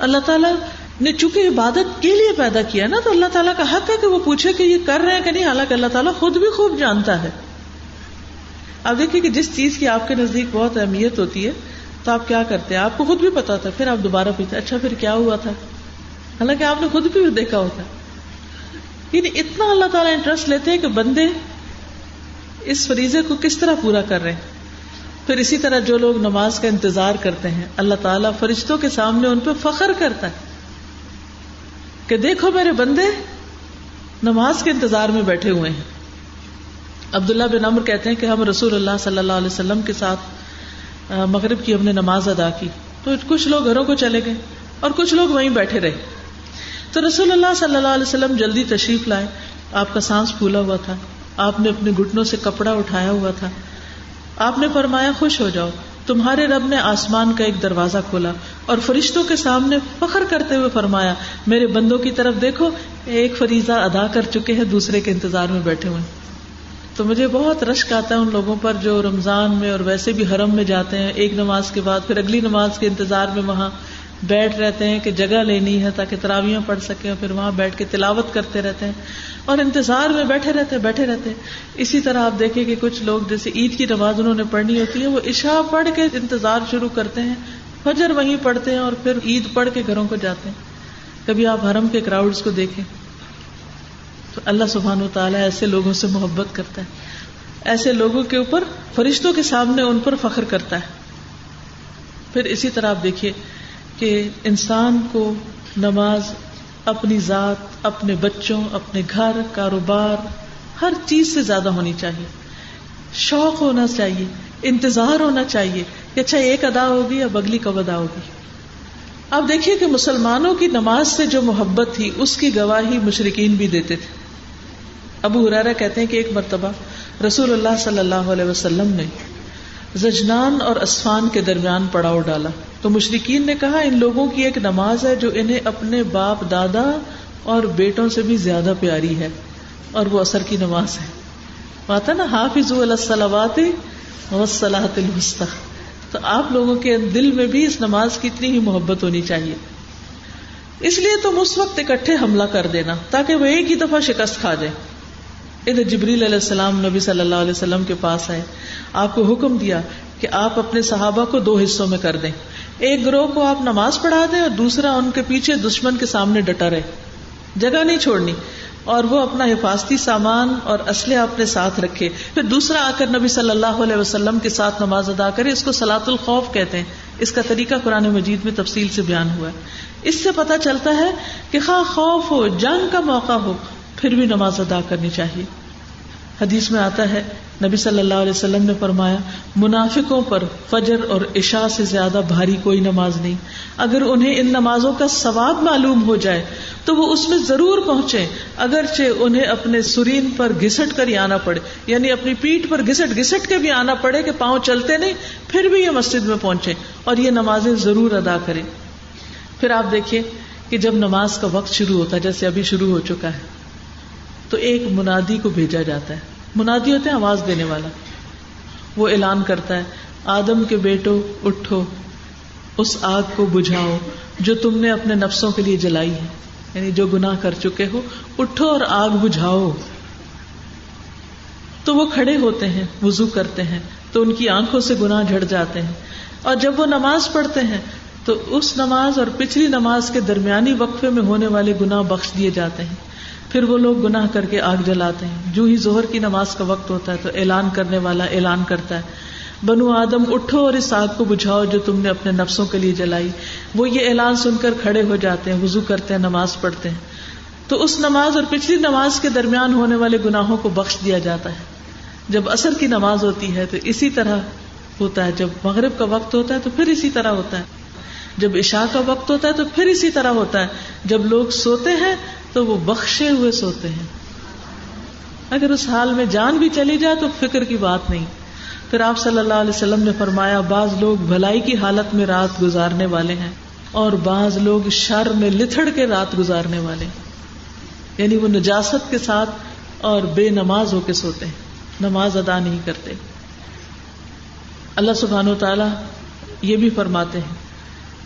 اللہ تعالیٰ نے چونکہ عبادت کے لیے پیدا کیا نا، تو اللہ تعالیٰ کا حق ہے کہ وہ پوچھے کہ یہ کر رہے ہیں کہ نہیں؟ حالانکہ اللہ تعالیٰ خود بھی خوب جانتا ہے۔ اب دیکھیے کہ جس چیز کی آپ کے نزدیک بہت اہمیت ہوتی ہے، تو آپ کیا کرتے ہیں؟ آپ کو خود بھی پتا تھا پھر آپ دوبارہ پوچھتے اچھا پھر کیا ہوا تھا؟ حالانکہ آپ نے خود بھی دیکھا ہوتا یعنی اتنا اللہ تعالیٰ انٹرسٹ لیتے ہیں کہ بندے اس فریضے کو کس طرح پورا کر رہے ہیں۔ پھر اسی طرح جو لوگ نماز کا انتظار کرتے ہیں، اللہ تعالیٰ فرشتوں کے سامنے ان پہ فخر کرتا ہے کہ دیکھو میرے بندے، نماز کے انتظار میں بیٹھے ہوئے ہیں۔ عبداللہ بن امر کہتے ہیں کہ ہم رسول اللہ صلی اللہ علیہ وسلم کے ساتھ مغرب کی ہم نے نماز ادا کی۔ تو کچھ لوگ گھروں کو چلے گئے اور کچھ لوگ وہیں بیٹھے رہے۔ تو رسول اللہ صلی اللہ علیہ وسلم جلدی تشریف لائے۔ آپ کا سانس پھولا ہوا تھا۔ آپ نے اپنے گٹنوں سے کپڑا اٹھایا ہوا تھا۔ آپ نے فرمایا، خوش ہو جاؤ۔ تمہارے رب نے آسمان کا ایک دروازہ کھولا اور فرشتوں کے سامنے فخر کرتے ہوئے فرمایا، میرے بندوں کی طرف دیکھو، ایک فریضہ ادا کر چکے ہیں، دوسرے کے انتظار میں بیٹھے ہوئے تو مجھے بہت رشک آتا ہے ان لوگوں پر جو رمضان میں اور ویسے بھی حرم میں جاتے ہیں، ایک نماز کے بعد پھر اگلی نماز کے انتظار میں وہاں۔ بیٹھ رہتے ہیں کہ جگہ لینی ہے تاکہ تراویاں پڑھ سکیں پھر وہاں بیٹھ کے تلاوت کرتے رہتے ہیں اور انتظار میں بیٹھے رہتے بیٹھے رہتے اسی طرح آپ دیکھیں کہ کچھ لوگ جیسے عید کی نماز انہوں نے پڑھنی ہوتی ہے، وہ عشاء پڑھ کے انتظار شروع کرتے ہیں۔ فجر وہیں پڑھتے ہیں اور پھر عید پڑھ کے گھروں کو جاتے ہیں۔ کبھی آپ حرم کے کراؤڈ کو دیکھیں، تو اللہ سبحان و تعالیٰ ایسے لوگوں سے محبت کرتا ہے۔ ایسے لوگوں کے اوپر، فرشتوں کے سامنے ان پر فخر کرتا ہے۔ پھر اسی طرح آپ دیکھیے کہ انسان کو نماز اپنی ذات، اپنے بچوں، اپنے گھر، کاروبار، ہر چیز سے زیادہ ہونی چاہیے۔ شوق ہونا چاہیے، انتظار ہونا چاہیے کہ اچھا ایک ادا ہوگی یا بگلی کب ادا ہوگی۔ اب دیکھیے کہ مسلمانوں کی نماز سے جو محبت تھی، اس کی گواہی مشرقین بھی دیتے تھے۔ ابو ہرارا کہتے ہیں کہ ایک مرتبہ رسول اللہ صلی اللہ علیہ وسلم نے زجنان اور اسفان کے درمیان پڑاؤ ڈالا۔ تو مشرقین نے کہا، ان لوگوں کی ایک نماز ہے جو انہیں اپنے باپ، دادا اور بیٹوں سے بھی زیادہ پیاری ہے اور وہ اثر کی نماز ہے۔ بات نا حافظ السلامات وسلاحت الحسط تو آپ لوگوں کے دل میں بھی اس نماز کی اتنی ہی محبت ہونی چاہیے۔ اس لیے تم اس وقت اکٹھے حملہ کر دینا تاکہ وہ ایک ہی دفعہ شکست کھا جائے۔ ادھر جبریل علیہ السلام نبی صلی اللہ علیہ وسلم کے پاس آئے۔ آپ کو حکم دیا کہ آپ اپنے صحابہ کو دو حصوں میں کر دیں۔ ایک گروہ کو آپ نماز پڑھا دیں اور دوسرا ان کے پیچھے دشمن کے سامنے ڈٹا رہے۔ جگہ نہیں چھوڑنی۔ اور وہ اپنا حفاظتی سامان اور اسلحہ اپنے ساتھ رکھے۔ پھر دوسرا آ کر نبی صلی اللہ علیہ وسلم کے ساتھ نماز ادا کرے۔ اس کو سلاۃ الخوف کہتے ہیں۔ اس کا طریقہ قرآن مجید میں تفصیل سے بیان ہوا ہے۔ اس سے پتا چلتا ہے کہ خواہ خوف ہو، جنگ کا موقع ہو، پھر بھی نماز ادا کرنی چاہیے۔ حدیث میں آتا ہے، نبی صلی اللہ علیہ وسلم نے فرمایا، منافقوں پر فجر اور عشاء سے زیادہ بھاری کوئی نماز نہیں۔ اگر انہیں ان نمازوں کا ثواب معلوم ہو جائے، تو وہ اس میں ضرور پہنچے اگرچہ انہیں اپنے سرین پر گھسٹ کر ہی آنا پڑے یعنی اپنی پیٹ پر گھسٹ گھسٹ کے بھی آنا پڑے کہ پاؤں چلتے نہیں، پھر بھی یہ مسجد میں پہنچے اور یہ نمازیں ضرور ادا کریں۔ پھر آپ دیکھیے کہ جب نماز کا وقت شروع ہوتا ہے، جیسے ابھی شروع ہو چکا ہے تو ایک منادی کو بھیجا جاتا ہے۔ منادی ہوتے ہیں آواز دینے والا۔ وہ اعلان کرتا ہے، آدم کے بیٹو، اٹھو، اس آگ کو بجھاؤ جو تم نے اپنے نفسوں کے لیے جلائی ہے۔ یعنی جو گناہ کر چکے ہو، اٹھو اور آگ بجھاؤ۔ تو وہ کھڑے ہوتے ہیں وزو کرتے ہیں، تو ان کی آنکھوں سے گناہ جھڑ جاتے ہیں۔ اور جب وہ نماز پڑھتے ہیں، تو اس نماز اور پچھلی نماز کے درمیانی وقفے میں ہونے والے گناہ بخش دیے جاتے ہیں۔ پھر وہ لوگ گناہ کر کے آگ جلاتے ہیں۔ جو ہی زہر کی نماز کا وقت ہوتا ہے تو اعلان کرنے والا اعلان کرتا ہے۔ بنو آدم، اٹھو اور اس آگ کو بجھاؤ جو تم نے اپنے نفسوں کے لیے جلائی۔ وہ یہ اعلان سن کر کھڑے ہو جاتے ہیں وزو کرتے ہیں، نماز پڑھتے ہیں۔ تو اس نماز اور پچھلی نماز کے درمیان ہونے والے گناہوں کو بخش دیا جاتا ہے۔ جب اثر کی نماز ہوتی ہے تو اسی طرح ہوتا ہے۔ جب مغرب کا وقت ہوتا ہے تو پھر اسی طرح ہوتا ہے۔ جب عشاء کا وقت ہوتا ہے تو پھر اسی طرح ہوتا ہے۔ جب لوگ سوتے ہیں تو وہ بخشے ہوئے سوتے ہیں۔ اگر اس حال میں جان بھی چلی جائے تو فکر کی بات نہیں۔ پھر آپ صلی اللہ علیہ وسلم نے فرمایا، بعض لوگ بھلائی کی حالت میں رات گزارنے والے ہیں اور بعض لوگ شر میں لتھڑ کے رات گزارنے والے یعنی وہ نجاست کے ساتھ اور بے نماز ہو کے سوتے ہیں۔ نماز ادا نہیں کرتے۔ اللہ سبحان و تعالی یہ بھی فرماتے ہیں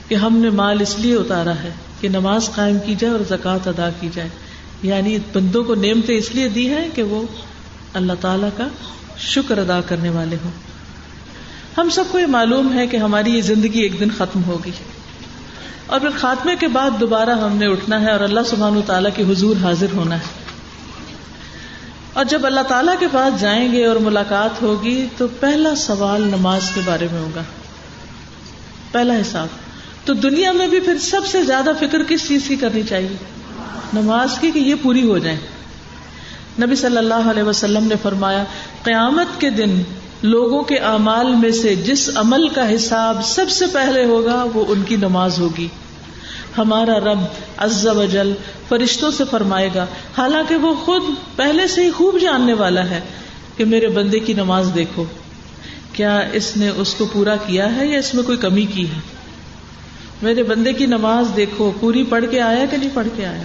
کہ ہم نے مال اس لیے اتارا ہے کہ نماز قائم کی جائے اور زکوٰۃ ادا کی جائے۔ یعنی بندوں کو نعمتیں اس لیے دی ہیں کہ وہ اللہ تعالی کا شکر ادا کرنے والے ہوں۔ ہم سب کو یہ معلوم ہے کہ ہماری یہ زندگی ایک دن ختم ہوگی۔ اور پھر خاتمے کے بعد دوبارہ ہم نے اٹھنا ہے اور اللہ سبحان تعالیٰ کے حضور حاضر ہونا ہے۔ اور جب اللہ تعالیٰ کے پاس جائیں گے اور ملاقات ہوگی تو پہلا سوال نماز کے بارے میں ہوگا۔ پہلا حساب۔ تو دنیا میں بھی پھر سب سے زیادہ فکر کس چیز کی کرنی چاہیے؟ نماز کی کہ یہ پوری ہو جائے نبی صلی اللہ علیہ وسلم نے فرمایا، قیامت کے دن لوگوں کے اعمال میں سے جس عمل کا حساب سب سے پہلے ہوگا، وہ ان کی نماز ہوگی۔ ہمارا رب عز و جل فرشتوں سے فرمائے گا، حالانکہ وہ خود پہلے سے ہی خوب جاننے والا ہے کہ میرے بندے کی نماز دیکھو۔ کیا اس نے اس کو پورا کیا ہے یا اس میں کوئی کمی کی ہے؟ میرے بندے کی نماز دیکھو، پوری پڑھ کے آیا کہ نہیں پڑھ کے آیا؟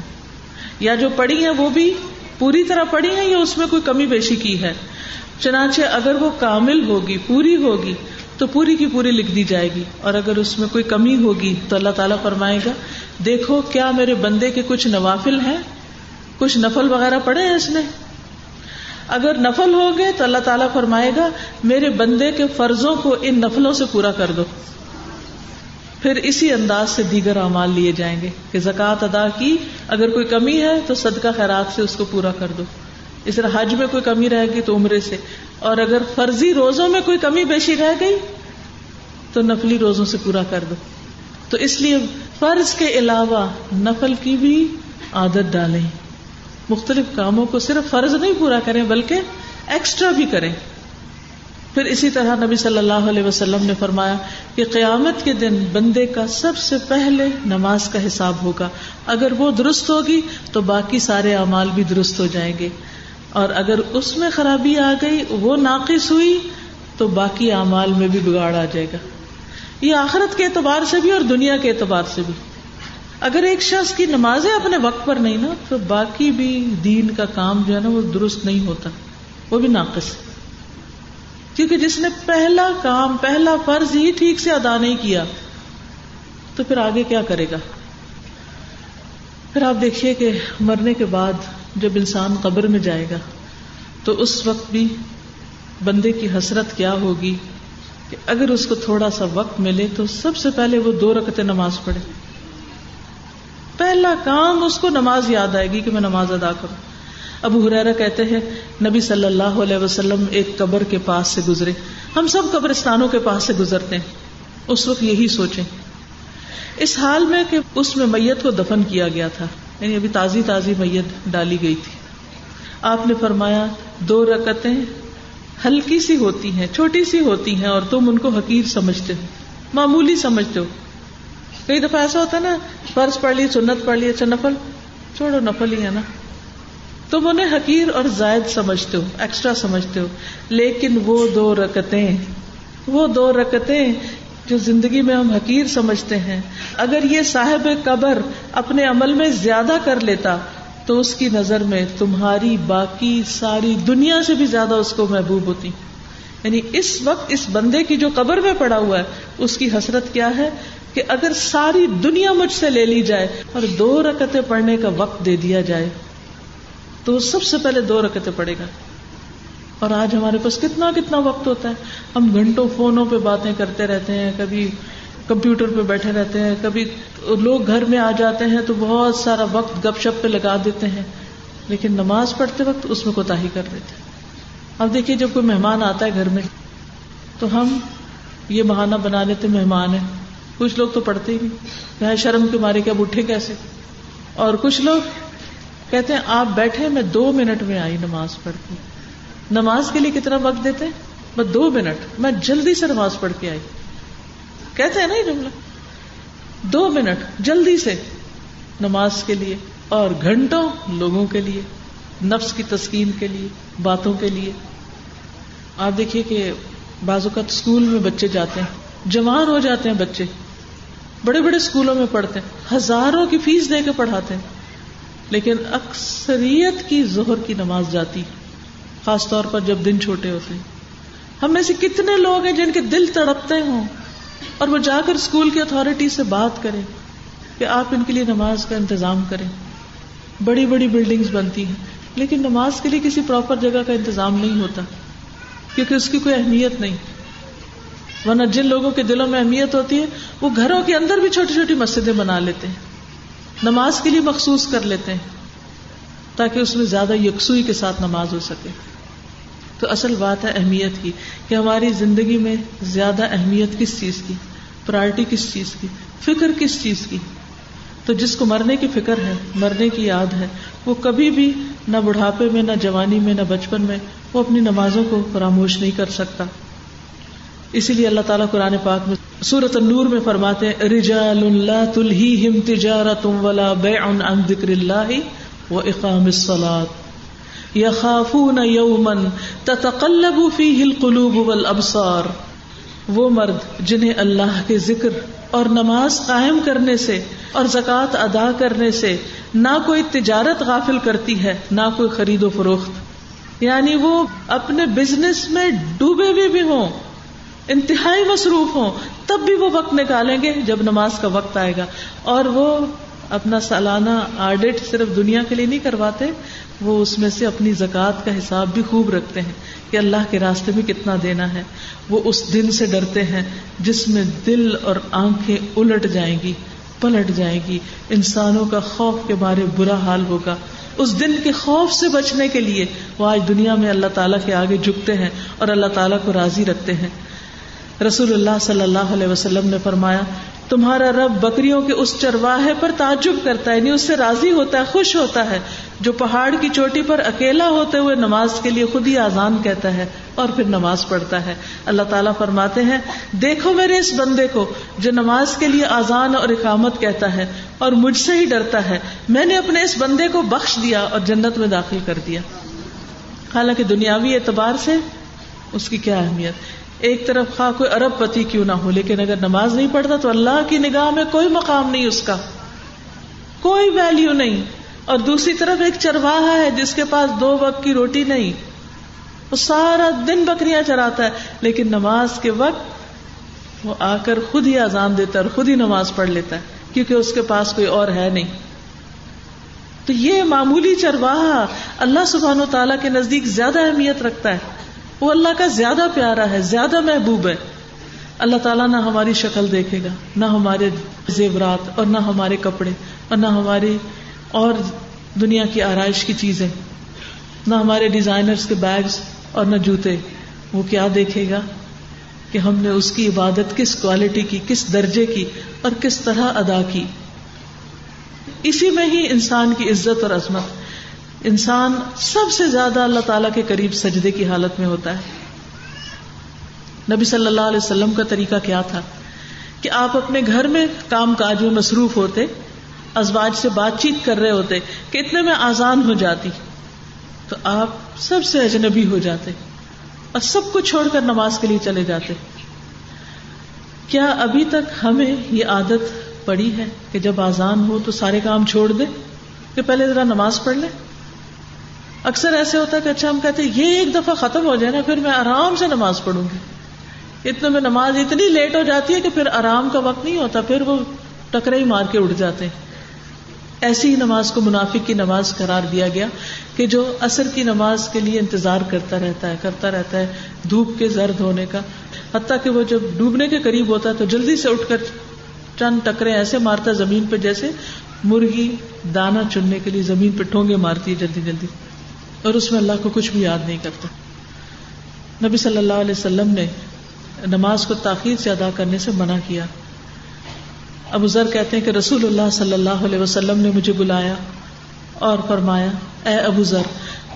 یا جو پڑھی ہے وہ بھی پوری طرح پڑھی ہے یا اس میں کوئی کمی بیشی کی ہے؟ چنانچہ اگر وہ کامل ہوگی، پوری ہوگی، تو پوری کی پوری لکھ دی جائے گی۔ اور اگر اس میں کوئی کمی ہوگی، تو اللہ تعالیٰ فرمائے گا، دیکھو کیا میرے بندے کے کچھ نوافل ہیں؟ کچھ نفل وغیرہ پڑے ہیں اس نے؟ اگر نفل ہو گئے تو اللہ تعالیٰ فرمائے گا، میرے بندے کے فرضوں کو ان نفلوں سے پورا کر دو۔ پھر اسی انداز سے دیگر اعمال لیے جائیں گے کہ زکوٰۃ ادا کی، اگر کوئی کمی ہے تو صدقہ خیرات سے اس کو پورا کر دو۔ اس طرح حج میں کوئی کمی رہے گی تو عمرے سے۔ اور اگر فرضی روزوں میں کوئی کمی بیشی رہ گئی تو نفلی روزوں سے پورا کر دو۔ تو اس لیے فرض کے علاوہ نفل کی بھی عادت ڈالیں۔ مختلف کاموں کو صرف فرض نہیں پورا کریں، بلکہ ایکسٹرا بھی کریں۔ پھر اسی طرح نبی صلی اللہ علیہ وسلم نے فرمایا کہ قیامت کے دن بندے کا سب سے پہلے نماز کا حساب ہوگا۔ اگر وہ درست ہوگی تو باقی سارے اعمال بھی درست ہو جائیں گے۔ اور اگر اس میں خرابی آ گئی، وہ ناقص ہوئی تو باقی اعمال میں بھی بگاڑ آ جائے گا۔ یہ آخرت کے اعتبار سے بھی اور دنیا کے اعتبار سے بھی۔ اگر ایک شخص کی نمازیں اپنے وقت پر نہیں نا، تو باقی بھی دین کا کام جو ہے نا، وہ درست نہیں ہوتا۔ وہ بھی ناقص ہے۔ کیونکہ جس نے پہلا کام، پہلا فرض ہی ٹھیک سے ادا نہیں کیا، تو پھر آگے کیا کرے گا؟ پھر آپ دیکھیے کہ مرنے کے بعد جب انسان قبر میں جائے گا، تو اس وقت بھی بندے کی حسرت کیا ہوگی کہ اگر اس کو تھوڑا سا وقت ملے تو سب سے پہلے وہ دو رکتے نماز پڑھے۔ پہلا کام اس کو نماز یاد آئے گی کہ میں نماز ادا کروں۔ ابو حرارا کہتے ہیں، نبی صلی اللہ علیہ وسلم ایک قبر کے پاس سے گزرے۔ ہم سب قبرستانوں کے پاس سے گزرتے ہیں۔ اس وقت یہی سوچیں۔ اس حال میں کہ اس میں میت کو دفن کیا گیا تھا یعنی ابھی تازی تازی میت ڈالی گئی تھی۔ آپ نے فرمایا، دو رکتیں ہلکی سی ہوتی ہیں، چھوٹی سی ہوتی ہیں اور تم ان کو حقیر سمجھتے ہو، معمولی سمجھتے ہو۔ کئی دفعہ ایسا ہوتا ہے نا، فرض پڑھ لی، سنت پڑھ لی اچھا نفل، چھوڑو، نفل ہی ہے نا۔ تم انہیں حقیر اور زائد سمجھتے ہو ایکسٹرا سمجھتے ہو۔ لیکن وہ دو رکتیں، وہ دو رکتیں جو زندگی میں ہم حقیر سمجھتے ہیں۔ اگر یہ صاحب قبر اپنے عمل میں زیادہ کر لیتا، تو اس کی نظر میں تمہاری باقی ساری دنیا سے بھی زیادہ اس کو محبوب ہوتی۔ یعنی اس وقت اس بندے کی جو قبر میں پڑا ہوا ہے، اس کی حسرت کیا ہے؟ کہ اگر ساری دنیا مجھ سے لے لی جائے اور دو رکتیں پڑھنے کا وقت دے دیا جائے تو وہ سب سے پہلے دو رکتے پڑے گا۔ اور آج ہمارے پاس کتنا کتنا وقت ہوتا ہے۔ ہم گھنٹوں فونوں پہ باتیں کرتے رہتے ہیں، کبھی کمپیوٹر پہ بیٹھے رہتے ہیں، کبھی لوگ گھر میں آ جاتے ہیں تو بہت سارا وقت گپ شپ پہ لگا دیتے ہیں۔ لیکن نماز پڑھتے وقت اس میں کوتا ہی کر دیتے ہیں۔ اب دیکھیے جب کوئی مہمان آتا ہے گھر میں، تو ہم یہ بہانہ بنا لیتے، مہمان ہیں۔ کچھ لوگ تو پڑھتے ہی نہیں۔ شرم کے مارے کہ اب اٹھے کیسے؟ اور کچھ لوگ کہتے ہیں، آپ بیٹھے، میں دو منٹ میں آئی نماز پڑھ کے۔ نماز کے لیے کتنا وقت دیتے بس دو منٹ۔ میں جلدی سے نماز پڑھ کے آئی۔ کہتے ہیں نا یہ جملہ۔ دو منٹ، جلدی سے۔ نماز کے لیے اور گھنٹوں لوگوں کے لیے، نفس کی تسکین کے لیے، باتوں کے لیے۔ آپ دیکھیے کہ بعض اوقات اسکول میں بچے جاتے ہیں جوان ہو جاتے ہیں بچے۔ بڑے بڑے اسکولوں میں پڑھتے ہیں، ہزاروں کی فیس دے کے پڑھاتے ہیں۔ لیکن اکثریت کی زہر کی نماز جاتی، خاص طور پر جب دن چھوٹے ہوتے۔ ہیں ہم میں سے کتنے لوگ ہیں جن کے دل تڑپتے ہوں اور وہ جا کر اسکول کی اتارٹی سے بات کرے کہ آپ ان کے لیے نماز کا انتظام کریں۔ بڑی بڑی بلڈنگز بنتی ہیں، لیکن نماز کے لیے کسی پراپر جگہ کا انتظام نہیں ہوتا، کیونکہ اس کی کوئی اہمیت نہیں۔ ورنہ جن لوگوں کے دلوں میں اہمیت ہوتی ہے، وہ گھروں کے اندر بھی چھوٹی چھوٹی مسجدیں بنا لیتے ہیں۔ نماز کے لیے مخصوص کر لیتے ہیں تاکہ اس میں زیادہ یکسوئی کے ساتھ نماز ہو سکے۔ تو اصل بات ہے اہمیت کی کہ ہماری زندگی میں زیادہ اہمیت کس چیز کی؟ پرائرٹی کس چیز کی؟ فکر کس چیز کی؟ تو جس کو مرنے کی فکر ہے، مرنے کی یاد ہے، وہ کبھی بھی نہ بڑھاپے میں، نہ جوانی میں، نہ بچپن میں وہ اپنی نمازوں کو فراموش نہیں کر سکتا۔ اسی لیے اللہ تعالیٰ قرآن پاک میں سورت النور میں فرماتے ہیں رجال اللہ تلہی ہم تجارت ولا بیع عن ذکر اللہ و اقام الصلاة. یخافون یوما تتقلب فیہ القلوب والابصار. وہ مرد جنہیں اللہ کے ذکر اور نماز قائم کرنے سے اور زکوٰۃ ادا کرنے سے نہ کوئی تجارت غافل کرتی ہے نہ کوئی خرید و فروخت. یعنی وہ اپنے بزنس میں ڈوبے ہوئے بھی, بھی ہوں۔ انتہائی مصروف ہوں، تب بھی وہ وقت نکالیں گے جب نماز کا وقت آئے گا۔ اور وہ اپنا سالانہ آڈٹ صرف دنیا کے لیے نہیں کرواتے، وہ اس میں سے اپنی زکوٰۃ کا حساب بھی خوب رکھتے ہیں کہ اللہ کے راستے میں کتنا دینا ہے۔ وہ اس دن سے ڈرتے ہیں جس میں دل اور آنکھیں الٹ جائیں گی، پلٹ جائے گی۔ انسانوں کا خوف کے بارے برا حال ہوگا۔ اس دن کے خوف سے بچنے کے لیے وہ آج دنیا میں اللہ تعالیٰ کے آگے جھکتے ہیں اور اللہ تعالیٰ کو راضی رکھتے ہیں۔ رسول اللہ صلی اللہ علیہ وسلم نے فرمایا، تمہارا رب بکریوں کے اس چرواہے پر تعجب کرتا ہے یعنی اس سے راضی ہوتا ہے، خوش ہوتا ہے، جو پہاڑ کی چوٹی پر اکیلا ہوتے ہوئے نماز کے لیے خود ہی آزان کہتا ہے اور پھر نماز پڑھتا ہے۔ اللہ تعالیٰ فرماتے ہیں، دیکھو میرے اس بندے کو، جو نماز کے لیے آزان اور اقامت کہتا ہے اور مجھ سے ہی ڈرتا ہے۔ میں نے اپنے اس بندے کو بخش دیا اور جنت میں داخل کر دیا۔ حالانکہ دنیاوی اعتبار سے اس کی کیا اہمیت؟ ایک طرف خواہ کوئی ارب پتی کیوں نہ ہو، لیکن اگر نماز نہیں پڑھتا تو اللہ کی نگاہ میں کوئی مقام نہیں اس کا۔ کوئی ویلو نہیں۔ اور دوسری طرف ایک چرواہا ہے جس کے پاس دو وقت کی روٹی نہیں۔ وہ سارا دن بکریاں چراتا ہے، لیکن نماز کے وقت وہ آ کر خود ہی آزان دیتا ہے اور خود ہی نماز پڑھ لیتا ہے، کیونکہ اس کے پاس کوئی اور ہے نہیں۔ تو یہ معمولی چرواہا اللہ سبحان و تعالیٰ کے نزدیک زیادہ اہمیت رکھتا ہے۔ وہ اللہ کا زیادہ پیارا ہے، زیادہ محبوب ہے۔ اللہ تعالیٰ نہ ہماری شکل دیکھے گا، نہ ہمارے زیورات اور نہ ہمارے کپڑے اور نہ ہمارے اور دنیا کی آرائش کی چیزیں۔ نہ ہمارے ڈیزائنرس کے بیگس اور نہ جوتے۔ وہ کیا دیکھے گا کہ ہم نے اس کی عبادت کس کوالٹی کی، کس درجے کی اور کس طرح ادا کی۔ اسی میں ہی انسان کی عزت اور عظمت۔ انسان سب سے زیادہ اللہ تعالیٰ کے قریب سجدے کی حالت میں ہوتا ہے۔ نبی صلی اللہ علیہ وسلم کا طریقہ کیا تھا؟ کہ آپ اپنے گھر میں کام کاج میں مصروف ہوتے، ازواج سے بات چیت کر رہے ہوتے کہ اتنے میں آزان ہو جاتی، تو آپ سب سے اجنبی ہو جاتے اور سب کو چھوڑ کر نماز کے لیے چلے جاتے۔ کیا ابھی تک ہمیں یہ عادت پڑی ہے کہ جب آزان ہو تو سارے کام چھوڑ دے، کہ پہلے ذرا نماز پڑھ لیں اکثر ایسے ہوتا ہے کہ اچھا ہم کہتے ہیں، یہ ایک دفعہ ختم ہو جائے نا، پھر میں آرام سے نماز پڑھوں گی۔ اتنے میں نماز اتنی لیٹ ہو جاتی ہے کہ پھر آرام کا وقت نہیں ہوتا، پھر وہ ٹکرے ہی مار کے اٹھ جاتے ہیں۔ ایسی ہی نماز کو منافق کی نماز قرار دیا گیا کہ جو اثر کی نماز کے لیے انتظار کرتا رہتا ہے، کرتا رہتا ہے دھوپ کے زرد ہونے کا۔ حتیٰ کہ وہ جب ڈوبنے کے قریب ہوتا ہے تو جلدی سے اٹھ کر چند ٹکرے ایسے مارتا زمین پہ جیسے مرغی دانا چننے کے لیے زمین پہ ٹھونگے مارتی ہے جلدی جلدی۔ اور اس میں اللہ کو کچھ بھی یاد نہیں کرتا۔ نبی صلی اللہ علیہ وسلم نے نماز کو تاخیر سے ادا کرنے سے منع کیا۔ ابو ذر کہتے ہیں کہ رسول اللہ صلی اللہ علیہ وسلم نے مجھے بلایا اور فرمایا، اے ابو ذر،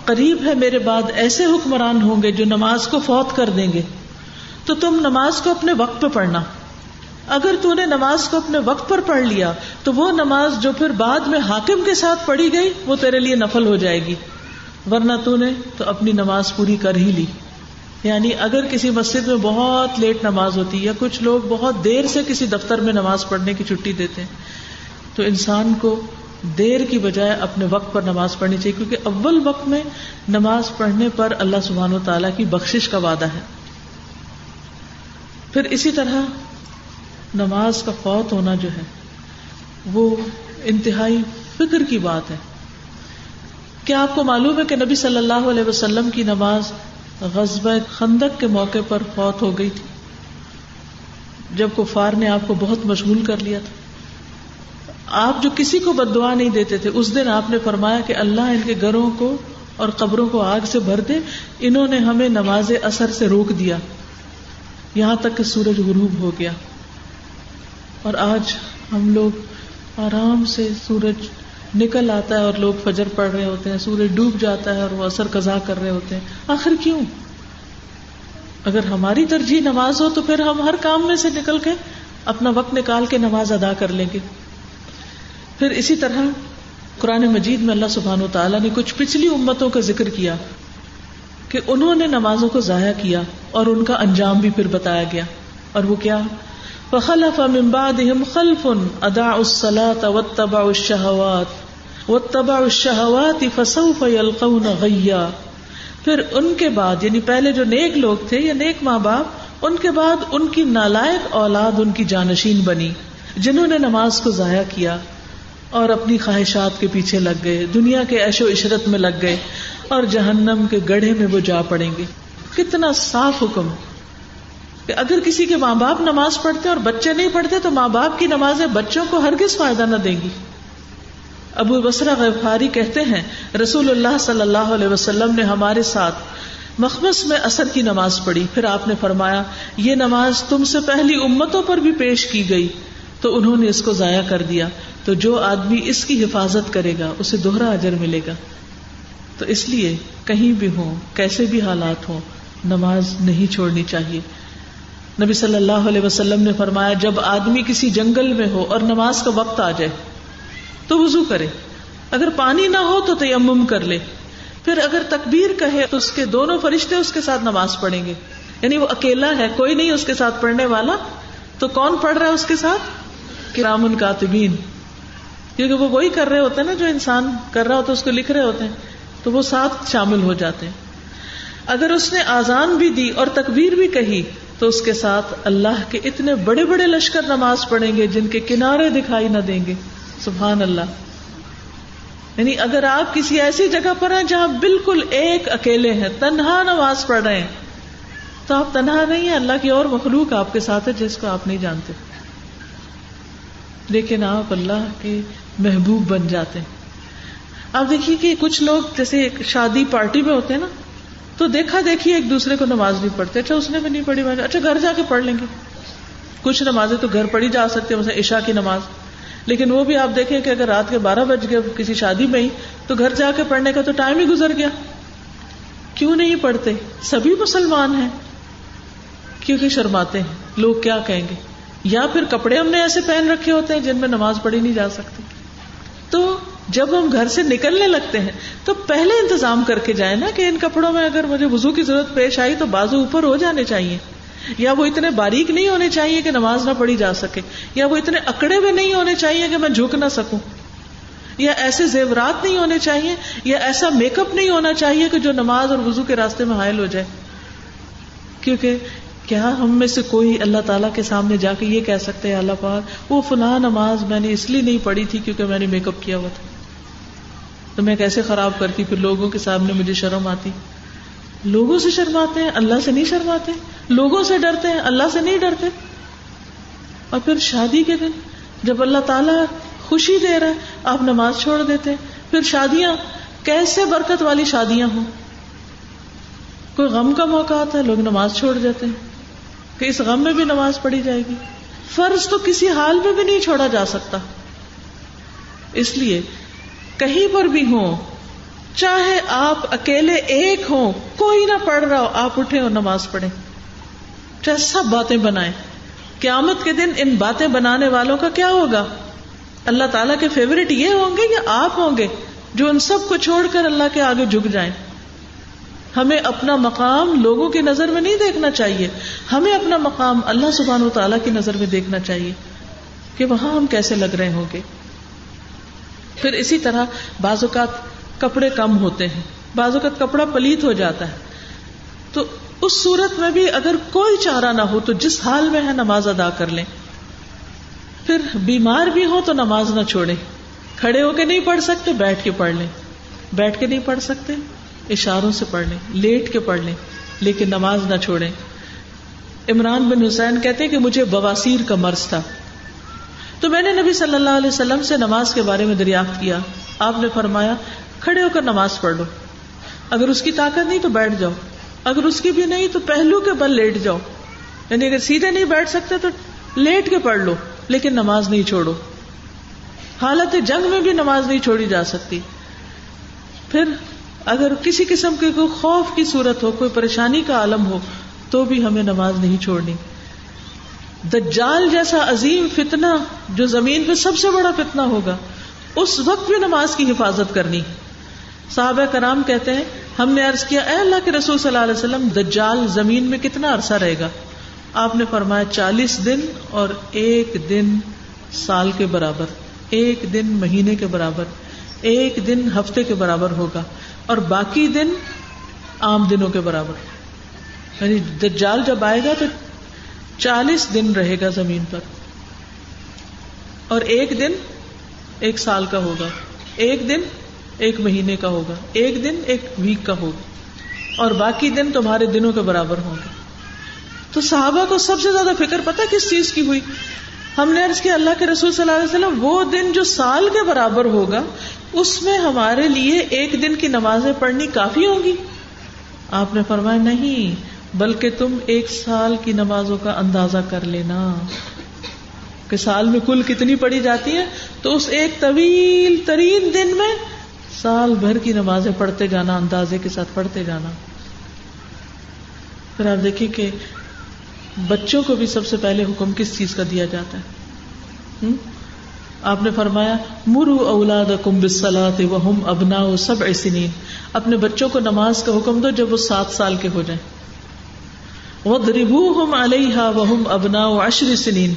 قریب ہے میرے بعد ایسے حکمران ہوں گے جو نماز کو فوت کر دیں گے۔ تو تم نماز کو اپنے وقت پہ پڑھنا۔ اگر تو نے نماز کو اپنے وقت پر پڑھ لیا، تو وہ نماز جو پھر بعد میں حاکم کے ساتھ پڑھی گئی، وہ تیرے لیے نفل ہو جائے گی۔ ورنہ تو نے تو اپنی نماز پوری کر ہی لی۔ یعنی اگر کسی مسجد میں بہت لیٹ نماز ہوتی یا کچھ لوگ بہت دیر سے کسی دفتر میں نماز پڑھنے کی چھٹی دیتے ہیں، تو انسان کو دیر کی بجائے اپنے وقت پر نماز پڑھنی چاہیے، کیونکہ اول وقت میں نماز پڑھنے پر اللہ سبحان و تعالیٰ کی بخشش کا وعدہ ہے۔ پھر اسی طرح نماز کا فوت ہونا جو ہے، وہ انتہائی فکر کی بات ہے۔ کیا آپ کو معلوم ہے کہ نبی صلی اللہ علیہ وسلم کی نماز غزب خندق کے موقع پر فوت ہو گئی تھی؟ جب کفار نے آپ کو بہت مشغول کر لیا تھا۔ آپ جو کسی کو بد دعا نہیں دیتے تھے، اس دن آپ نے فرمایا کہ اللہ ان کے گھروں کو اور قبروں کو آگ سے بھر دے، انہوں نے ہمیں نماز اثر سے روک دیا۔ یہاں تک کہ سورج غروب ہو گیا۔ اور آج ہم لوگ آرام سے سورج نکل آتا ہے اور لوگ فجر پڑ رہے ہوتے ہیں، سورج ڈوب جاتا ہے اور وہ اثر قزا کر رہے ہوتے ہیں۔ آخر کیوں؟ اگر ہماری ترجیح نماز ہو تو پھر ہم ہر کام میں سے نکل کے اپنا وقت نکال کے نماز ادا کر لیں گے۔ پھر اسی طرح قرآن مجید میں اللہ سبحان و تعالیٰ نے کچھ پچھلی امتوں کا ذکر کیا کہ انہوں نے نمازوں کو ضائع کیا اور ان کا انجام بھی پھر بتایا گیا۔ اور وہ کیا؟ فخلف من بعدهم خلف اضاعوا الصلاة واتبعوا الشهوات۔ واتبعوا الشهوات فسوف يلقون غيا۔ پھر ان کے بعد یعنی پہلے جو نیک لوگ تھے یا نیک ماں باپ، ان کے بعد ان کی نالائق اولاد، ان کی جانشین بنی، جنہوں نے نماز کو ضائع کیا اور اپنی خواہشات کے پیچھے لگ گئے، دنیا کے ایش و عشرت میں لگ گئے اور جہنم کے گڑھے میں وہ جا پڑیں گے۔ کتنا صاف حکم کہ اگر کسی کے ماں باپ نماز پڑھتے اور بچے نہیں پڑھتے، تو ماں باپ کی نمازیں بچوں کو ہرگز فائدہ نہ دیں گی۔ ابو بسرا غفاری کہتے ہیں، رسول اللہ صلی اللہ علیہ وسلم نے ہمارے ساتھ مخمس میں اثر کی نماز پڑھی۔ پھر آپ نے فرمایا، یہ نماز تم سے پہلی امتوں پر بھی پیش کی گئی۔ تو انہوں نے اس کو ضائع کر دیا۔ تو جو آدمی اس کی حفاظت کرے گا، اسے دوہرا اجر ملے گا۔ تو اس لیے کہیں بھی ہو کیسے بھی حالات ہوں، نماز نہیں چھوڑنی چاہیے۔ نبی صلی اللہ علیہ وسلم نے فرمایا، جب آدمی کسی جنگل میں ہو اور نماز کا وقت آ جائے تو وضو کرے۔ اگر پانی نہ ہو تو تیمم کر لے۔ پھر اگر تکبیر کہے تو اس کے دونوں فرشتے اس کے ساتھ نماز پڑھیں گے۔ یعنی وہ اکیلا ہے، کوئی نہیں اس کے ساتھ پڑھنے والا۔ تو کون پڑھ رہا ہے اس کے ساتھ؟ کرام الکاتبین کیونکہ وہ وہی کر رہے ہوتے ہیں نا جو انسان کر رہا ہوتا ہے، اس کو لکھ رہے ہوتے ہیں۔ تو وہ ساتھ شامل ہو جاتے ہیں۔ اگر اس نے آزان بھی دی اور تکبیر بھی کہی تو اس کے ساتھ اللہ کے اتنے بڑے بڑے لشکر نماز پڑھیں گے جن کے کنارے دکھائی نہ دیں گے۔ سبحان اللہ۔ یعنی اگر آپ کسی ایسی جگہ پر ہیں جہاں بالکل ایک اکیلے ہیں، تنہا نماز پڑھ رہے ہیں، تو آپ تنہا نہیں ہیں، اللہ کی اور مخلوق آپ کے ساتھ ہے جس کو آپ نہیں جانتے۔ لیکن آپ اللہ کے محبوب بن جاتے ہیں۔ آپ دیکھیے کہ کچھ لوگ جیسے شادی پارٹی میں ہوتے ہیں نا، تو دیکھا دیکھیے ایک دوسرے کو نماز نہیں پڑھتے۔ اچھا اس نے بھی نہیں پڑھی اچھا گھر جا کے پڑھ لیں گے۔ کچھ نمازیں تو گھر پڑھی جا سکتی ہیں عشاء کی نماز۔ لیکن وہ بھی آپ دیکھیں کہ اگر رات کے بارہ بج گئے کسی شادی میں ہی، تو گھر جا کے پڑھنے کا تو ٹائم ہی گزر گیا۔ کیوں نہیں پڑھتے؟ سبھی مسلمان ہیں۔ کیونکہ شرماتے ہیں؟ لوگ کیا کہیں گے؟ یا پھر کپڑے ہم نے ایسے پہن رکھے ہوتے ہیں جن میں نماز پڑھی نہیں جا سکتی۔ تو جب ہم گھر سے نکلنے لگتے ہیں، تو پہلے انتظام کر کے جائیں نا کہ ان کپڑوں میں اگر مجھے وزو کی ضرورت پیش آئی تو بازو اوپر ہو جانے چاہیے۔ یا وہ اتنے باریک نہیں ہونے چاہیے کہ نماز نہ پڑھی جا سکے، یا وہ اتنے اکڑے میں نہیں ہونے چاہیے کہ میں جھک نہ سکوں۔ یا ایسے زیورات نہیں ہونے چاہیے، یا ایسا میک اپ نہیں ہونا چاہیے کہ جو نماز اور وزو کے راستے میں حائل ہو جائے۔ کیونکہ کیا ہم میں سے کوئی اللہ تعالیٰ کے سامنے جا کے یہ کہہ سکتے ہیں اللہ پاک، وہ فلاں نماز میں نے اس لیے نہیں پڑھی تھی کیونکہ میں نے میک اپ کیا ہوا تھا۔ تو میں کیسے خراب کرتی، پھر لوگوں کے سامنے مجھے شرم آتی۔ لوگوں سے شرماتے ہیں، اللہ سے نہیں شرماتے، لوگوں سے ڈرتے ہیں، اللہ سے نہیں ڈرتے۔ اور پھر شادی کے دن، جب اللہ تعالیٰ خوشی دے رہا ہے، آپ نماز چھوڑ دیتے پھر شادیاں، کیسے برکت والی شادیاں ہوں۔ کوئی غم کا موقع آتا ہے، لوگ نماز چھوڑ دیتے ہیں۔ کہ اس غم میں بھی نماز پڑھی جائے گی۔ فرض تو کسی حال میں بھی نہیں چھوڑا جا سکتا۔ اس لیے کہیں پر بھی ہوں چاہے آپ اکیلے ایک ہوں، کوئی نہ پڑھ رہا ہو، آپ اٹھے اور نماز پڑھیں۔ چاہے سب باتیں بنائیں۔ قیامت کے دن ان باتیں بنانے والوں کا کیا ہوگا؟ اللہ تعالیٰ کے فیوریٹ یہ ہوں گے یا آپ ہوں گے جو ان سب کو چھوڑ کر اللہ کے آگے جھک جائیں؟ ہمیں اپنا مقام لوگوں کی نظر میں نہیں دیکھنا چاہیے۔ ہمیں اپنا مقام اللہ سبحان و تعالیٰ کی نظر میں دیکھنا چاہیے کہ وہاں ہم کیسے لگ رہے ہوں گے۔ پھر اسی طرح بعض اوقات کپڑے کم ہوتے ہیں، بعض اوقات کپڑا پلیت ہو جاتا ہے۔ تو اس صورت میں بھی اگر کوئی چارہ نہ ہو تو جس حال میں ہے نماز ادا کر لیں۔ پھر بیمار بھی ہو تو نماز نہ چھوڑے کھڑے ہو کے نہیں پڑھ سکتے، بیٹھ کے پڑھ لیں۔ بیٹھ کے نہیں پڑھ سکتے، اشاروں سے پڑھ لیں، لیٹ کے پڑھ لیں، لیکن نماز نہ چھوڑیں۔ عمران بن حسین کہتے کہ مجھے بواسیر کا مرض تھا۔ تو میں نے نبی صلی اللہ علیہ وسلم سے نماز کے بارے میں دریافت کیا۔ آپ نے فرمایا کھڑے ہو کر نماز پڑھ لو۔ اگر اس کی طاقت نہیں تو بیٹھ جاؤ۔ اگر اس کی بھی نہیں تو پہلو کے بل لیٹ جاؤ۔ یعنی اگر سیدھے نہیں بیٹھ سکتے تو لیٹ کے پڑھ لو، لیکن نماز نہیں چھوڑو۔ حالت جنگ میں بھی نماز نہیں چھوڑی جا سکتی۔ پھر اگر کسی قسم کے کوئی خوف کی صورت ہو، کوئی پریشانی کا عالم ہو، تو بھی ہمیں نماز نہیں چھوڑنی۔ دجال جیسا عظیم فتنہ جو زمین پہ سب سے بڑا فتنہ ہوگا، اس وقت بھی نماز کی حفاظت کرنی۔ صحابہ کرام کہتے ہیں، ہم نے عرض کیا، اے اللہ کے رسول صلی اللہ علیہ وسلم، دجال زمین میں کتنا عرصہ رہے گا؟ آپ نے فرمایا، چالیس دن اور ایک دن سال کے برابر، ایک دن مہینے کے برابر، ایک دن ہفتے کے برابر ہوگا، اور باقی دن عام دنوں کے برابر۔ یعنی دجال جب آئے گا تو چالیس دن رہے گا زمین پر، اور ایک دن ایک سال کا ہوگا۔ ایک دن ایک مہینے کا ہوگا، ایک دن ایک ویک کا ہوگا، اور باقی دن تمہارے دنوں کے برابر ہوں گے۔ تو صحابہ کو سب سے زیادہ فکر پتا کس چیز کی ہوئی؟ ہم نے عرض کیا، اللہ کے رسول صلی اللہ علیہ وسلم، وہ دن جو سال کے برابر ہوگا، اس میں ہمارے لیے ایک دن کی نمازیں پڑھنی کافی ہوں گی۔ آپ نے فرمایا، نہیں، بلکہ تم ایک سال کی نمازوں کا اندازہ کر لینا کہ سال میں کل کتنی پڑھی جاتی ہے۔ تو اس ایک طویل ترین دن میں سال بھر کی نمازیں پڑھتے جانا، اندازے کے ساتھ پڑھتے جانا۔ پھر آپ دیکھیے کہ بچوں کو بھی سب سے پہلے حکم کس چیز کا دیا جاتا ہے؟ آپ نے فرمایا، مرو اولاد کم بسلاط وہ ابنا سب ایسنین اپنے بچوں کو نماز کا حکم دو جب وہ سات سال کے ہو جائیں۔ وہ دربو ہم علیہ وہ ابنا عشر سنین۔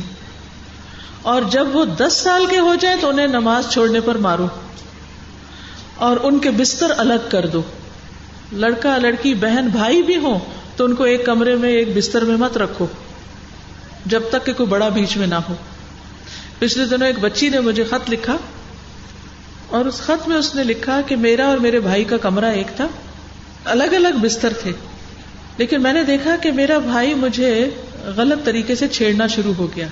اور جب وہ دس سال کے ہو جائیں تو انہیں نماز چھوڑنے پر مارو۔ اور ان کے بستر الگ کر دو۔ لڑکا، لڑکی، بہن، بھائی بھی ہوں تو ان کو ایک کمرے میں، ایک بستر میں مت رکھو۔ جب تک کہ کوئی بڑا بیچ میں نہ ہو۔ پچھلے دنوں ایک بچی نے مجھے خط لکھا اور اس خط میں اس نے لکھا کہ میرا اور میرے بھائی کا کمرہ ایک تھا۔ الگ الگ بستر تھے۔ لیکن میں نے دیکھا کہ میرا بھائی مجھے غلط طریقے سے چھیڑنا شروع ہو گیا۔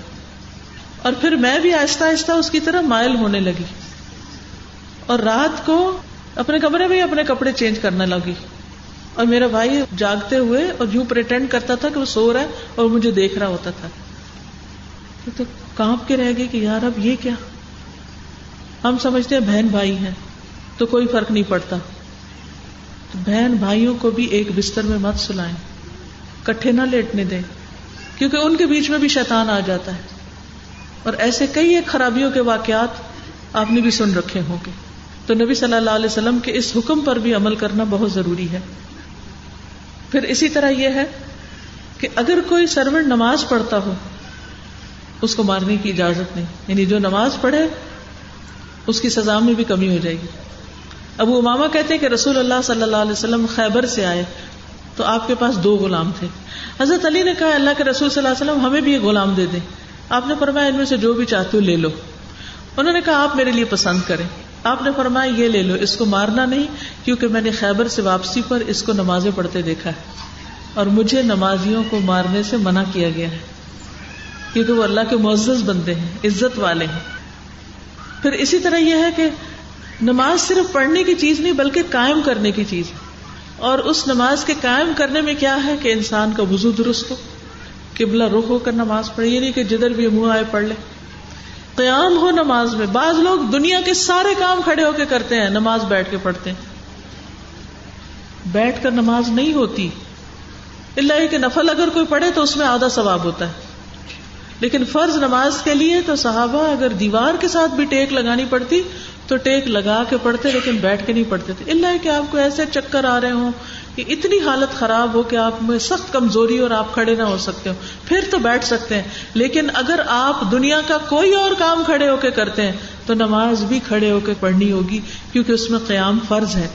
اور پھر میں بھی آہستہ آہستہ اس کی طرح مائل ہونے لگی۔ اور رات کو اپنے کمرے میں ہی اپنے کپڑے چینج کرنے لگی۔ اور میرا بھائی جاگتے ہوئے اور یوں پریٹینڈ کرتا تھا کہ وہ سو رہا ہے اور مجھے دیکھ رہا ہوتا تھا۔ تو کانپ کے رہ گئی کہ یار اب یہ کیا؟ ہم سمجھتے ہیں بہن بھائی ہیں، تو کوئی فرق نہیں پڑتا۔ تو بہن بھائیوں کو بھی ایک بستر میں مت سلائیں۔ کٹھے نہ لیٹنے دیں، کیونکہ ان کے بیچ میں بھی شیطان آ جاتا ہے۔ اور ایسے کئی ایک خرابیوں کے واقعات آپ نے بھی سن رکھے ہوں گے۔ تو نبی صلی اللہ علیہ وسلم کے اس حکم پر بھی عمل کرنا بہت ضروری ہے۔ پھر اسی طرح یہ ہے کہ اگر کوئی سرور نماز پڑھتا ہو، اس کو مارنے کی اجازت نہیں۔ یعنی جو نماز پڑھے، اس کی سزا میں بھی کمی ہو جائے گی۔ ابو اماما کہتے ہیں کہ رسول اللہ صلی اللہ علیہ وسلم خیبر سے آئے تو آپ کے پاس دو غلام تھے۔ حضرت علی نے کہا، اللہ کے رسول صلی اللہ علیہ وسلم ہمیں بھی یہ غلام دے دیں۔ آپ نے فرمایا، ان میں سے جو بھی چاہتے ہو لے لو۔ انہوں نے کہا، آپ میرے لیے پسند کریں۔ آپ نے فرمایا، یہ لے لو، اس کو مارنا نہیں، کیونکہ میں نے خیبر سے واپسی پر اس کو نمازیں پڑھتے دیکھا ہے۔ اور مجھے نمازیوں کو مارنے سے منع کیا گیا ہے۔ کیونکہ وہ اللہ کے معزز بندے ہیں، عزت والے ہیں۔ پھر اسی طرح یہ ہے کہ نماز صرف پڑھنے کی چیز نہیں، بلکہ قائم کرنے کی چیز ہے۔ اور اس نماز کے قائم کرنے میں کیا ہے کہ انسان کا وزو درست ہو، قبلہ رخ ہو کر نماز پڑھے، یہ نہیں کہ جدھر بھی منہ آئے پڑھ لے۔ قیام ہو نماز میں۔ بعض لوگ دنیا کے سارے کام کھڑے ہو کے کرتے ہیں، نماز بیٹھ کے پڑھتے ہیں۔ بیٹھ کر نماز نہیں ہوتی۔ اللہ کہ نفل اگر کوئی پڑھے تو اس میں آدھا ثواب ہوتا ہے۔ لیکن فرض نماز کے لیے تو صحابہ اگر دیوار کے ساتھ بھی ٹیک لگانی پڑتی تو ٹیک لگا کے پڑھتے لیکن بیٹھ کے نہیں پڑھتے تھے۔ اللہ کہ آپ کو ایسے چکر آ رہے ہوں کہ اتنی حالت خراب ہو کہ آپ میں سخت کمزوری اور آپ کھڑے نہ ہو سکتے ہو پھر تو بیٹھ سکتے ہیں۔ لیکن اگر آپ دنیا کا کوئی اور کام کھڑے ہو کے کرتے ہیں، تو نماز بھی کھڑے ہو کے پڑھنی ہوگی، کیونکہ اس میں قیام فرض ہے۔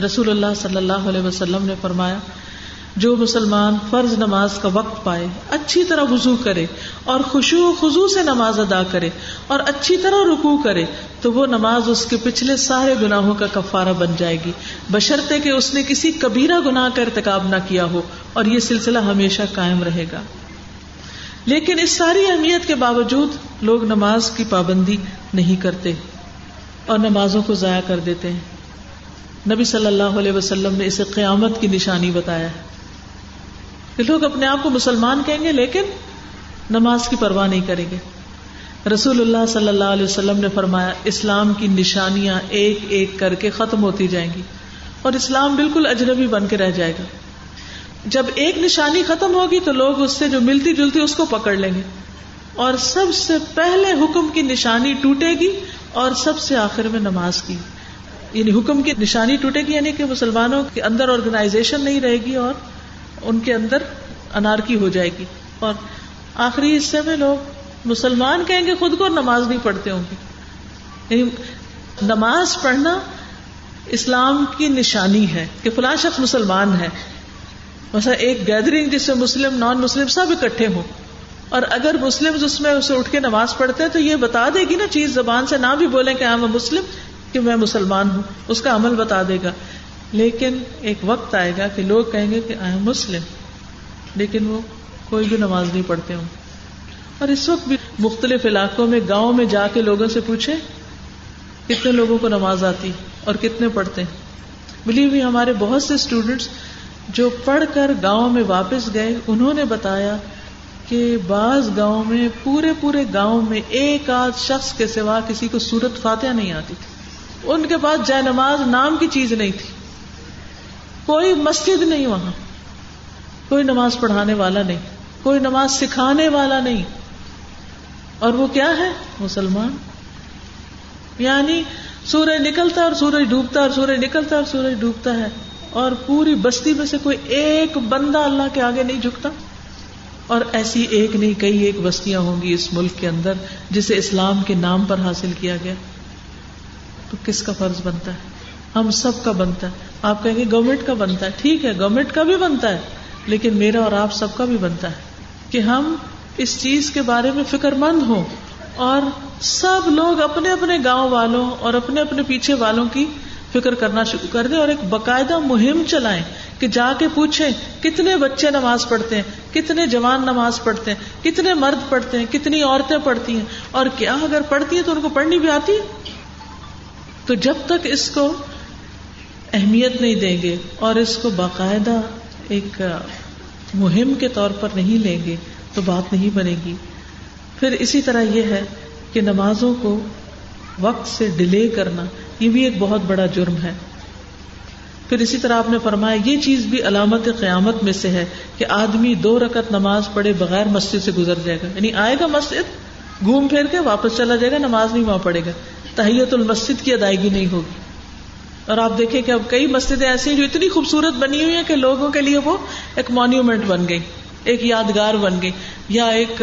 رسول اللہ صلی اللہ علیہ وسلم نے فرمایا جو مسلمان فرض نماز کا وقت پائے، اچھی طرح وضو کرے اور خوشو خزو سے نماز ادا کرے اور اچھی طرح رکو کرے، تو وہ نماز اس کے پچھلے سارے گناہوں کا کفارہ بن جائے گی۔ بشرطے کہ اس نے کسی کبیرہ گناہ کا ارتکاب نہ کیا ہو اور یہ سلسلہ ہمیشہ قائم رہے گا۔ لیکن اس ساری اہمیت کے باوجود لوگ نماز کی پابندی نہیں کرتے اور نمازوں کو ضائع کر دیتے ہیں۔ نبی صلی اللہ علیہ وسلم نے اسے قیامت کی نشانی بتایا ہے۔ لوگ اپنے آپ کو مسلمان کہیں گے لیکن نماز کی پرواہ نہیں کریں گے۔ رسول اللہ صلی اللہ علیہ وسلم نے فرمایا، اسلام کی نشانیاں ایک ایک کر کے ختم ہوتی جائیں گی اور اسلام بالکل اجنبی بن کے رہ جائے گا۔ جب ایک نشانی ختم ہوگی تو لوگ اس سے جو ملتی جلتی اس کو پکڑ لیں گے۔ اور سب سے پہلے حکم کی نشانی ٹوٹے گی اور سب سے آخر میں نماز کی۔ یعنی حکم کی نشانی ٹوٹے گی یعنی کہ مسلمانوں کے اندر آرگنائزیشن نہیں رہے گی اور ان کے اندر انارکی ہو جائے گی۔ اور آخری حصے میں لوگ مسلمان کہیں گے خود کو نماز نہیں پڑھتے ہوں گے۔ یعنی نماز پڑھنا اسلام کی نشانی ہے کہ فلاں شخص مسلمان ہے۔ مثلا ایک گیدرنگ جس میں مسلم نان مسلم سب اکٹھے ہوں۔ اور اگر مسلم اس میں اسے اٹھ کے نماز پڑھتے ہیں تو یہ بتا دے گی نا چیز زبان سے، نہ بھی بولیں کہ ہاں میں مسلم، کہ میں مسلمان ہوں۔ اس کا عمل بتا دے گا۔ لیکن ایک وقت آئے گا کہ لوگ کہیں گے کہ آئی مسلم لیکن وہ کوئی بھی نماز نہیں پڑھتے ہوں۔ اور اس وقت بھی مختلف علاقوں میں، گاؤں میں جا کے لوگوں سے پوچھے کتنے لوگوں کو نماز آتی اور کتنے پڑھتے۔ ہیں بلیو بھی ہمارے بہت سے اسٹوڈینٹس جو پڑھ کر گاؤں میں واپس گئے، انہوں نے بتایا کہ بعض گاؤں میں، پورے پورے گاؤں میں ایک آدھ شخص کے سوا کسی کو سورت فاتحہ نہیں آتی تھی۔ ان کے پاس جائے نماز نام کی چیز نہیں تھی۔ کوئی مسجد نہیں وہاں۔ کوئی نماز پڑھانے والا نہیں۔ کوئی نماز سکھانے والا نہیں۔ اور وہ کیا ہے؟ مسلمان۔ یعنی سورج نکلتا اور سورج ڈوبتا اور سورج نکلتا اور سورج ڈوبتا ہے۔ اور پوری بستی میں سے کوئی ایک بندہ اللہ کے آگے نہیں جھکتا۔ اور ایسی ایک نہیں، کئی ایک بستیاں ہوں گی اس ملک کے اندر جسے اسلام کے نام پر حاصل کیا گیا۔ تو کس کا فرض بنتا ہے؟ ہم سب کا بنتا ہے۔ آپ کہیں گے گورنمنٹ کا بنتا ہے۔ ٹھیک ہے گورنمنٹ کا بھی بنتا ہے، لیکن میرا اور آپ سب کا بھی بنتا ہے کہ ہم اس چیز کے بارے میں فکر مند ہوں۔ اور سب لوگ اپنے اپنے گاؤں والوں اور اپنے اپنے پیچھے والوں کی فکر کرنا شروع کر دیں اور ایک باقاعدہ مہم چلائیں کہ جا کے پوچھیں کتنے بچے نماز پڑھتے ہیں، کتنے جوان نماز پڑھتے ہیں، کتنے مرد پڑھتے ہیں، کتنی عورتیں پڑھتی ہیں۔ اور کیا اگر پڑھتی ہیں تو ان کو پڑھنی بھی آتی ہے؟ تو جب تک اس کو اہمیت نہیں دیں گے اور اس کو باقاعدہ ایک مہم کے طور پر نہیں لیں گے تو بات نہیں بنے گی۔ پھر اسی طرح یہ ہے کہ نمازوں کو وقت سے ڈیلے کرنا، یہ بھی ایک بہت بڑا جرم ہے۔ پھر اسی طرح آپ نے فرمایا، یہ چیز بھی علامت قیامت میں سے ہے کہ آدمی دو رکعت نماز پڑھے بغیر مسجد سے گزر جائے گا۔ یعنی آئے گا مسجد، گھوم پھر کے واپس چلا جائے گا، نماز نہیں وہاں پڑے گا۔ تحیت المسد کی ادائیگی نہیں ہوگی۔ اور آپ دیکھیں کہ اب کئی مسجدیں ایسی ہیں جو اتنی خوبصورت بنی ہوئی ہیں کہ لوگوں کے لیے وہ ایک مانیومنٹ بن گئی، ایک یادگار بن گئی یا ایک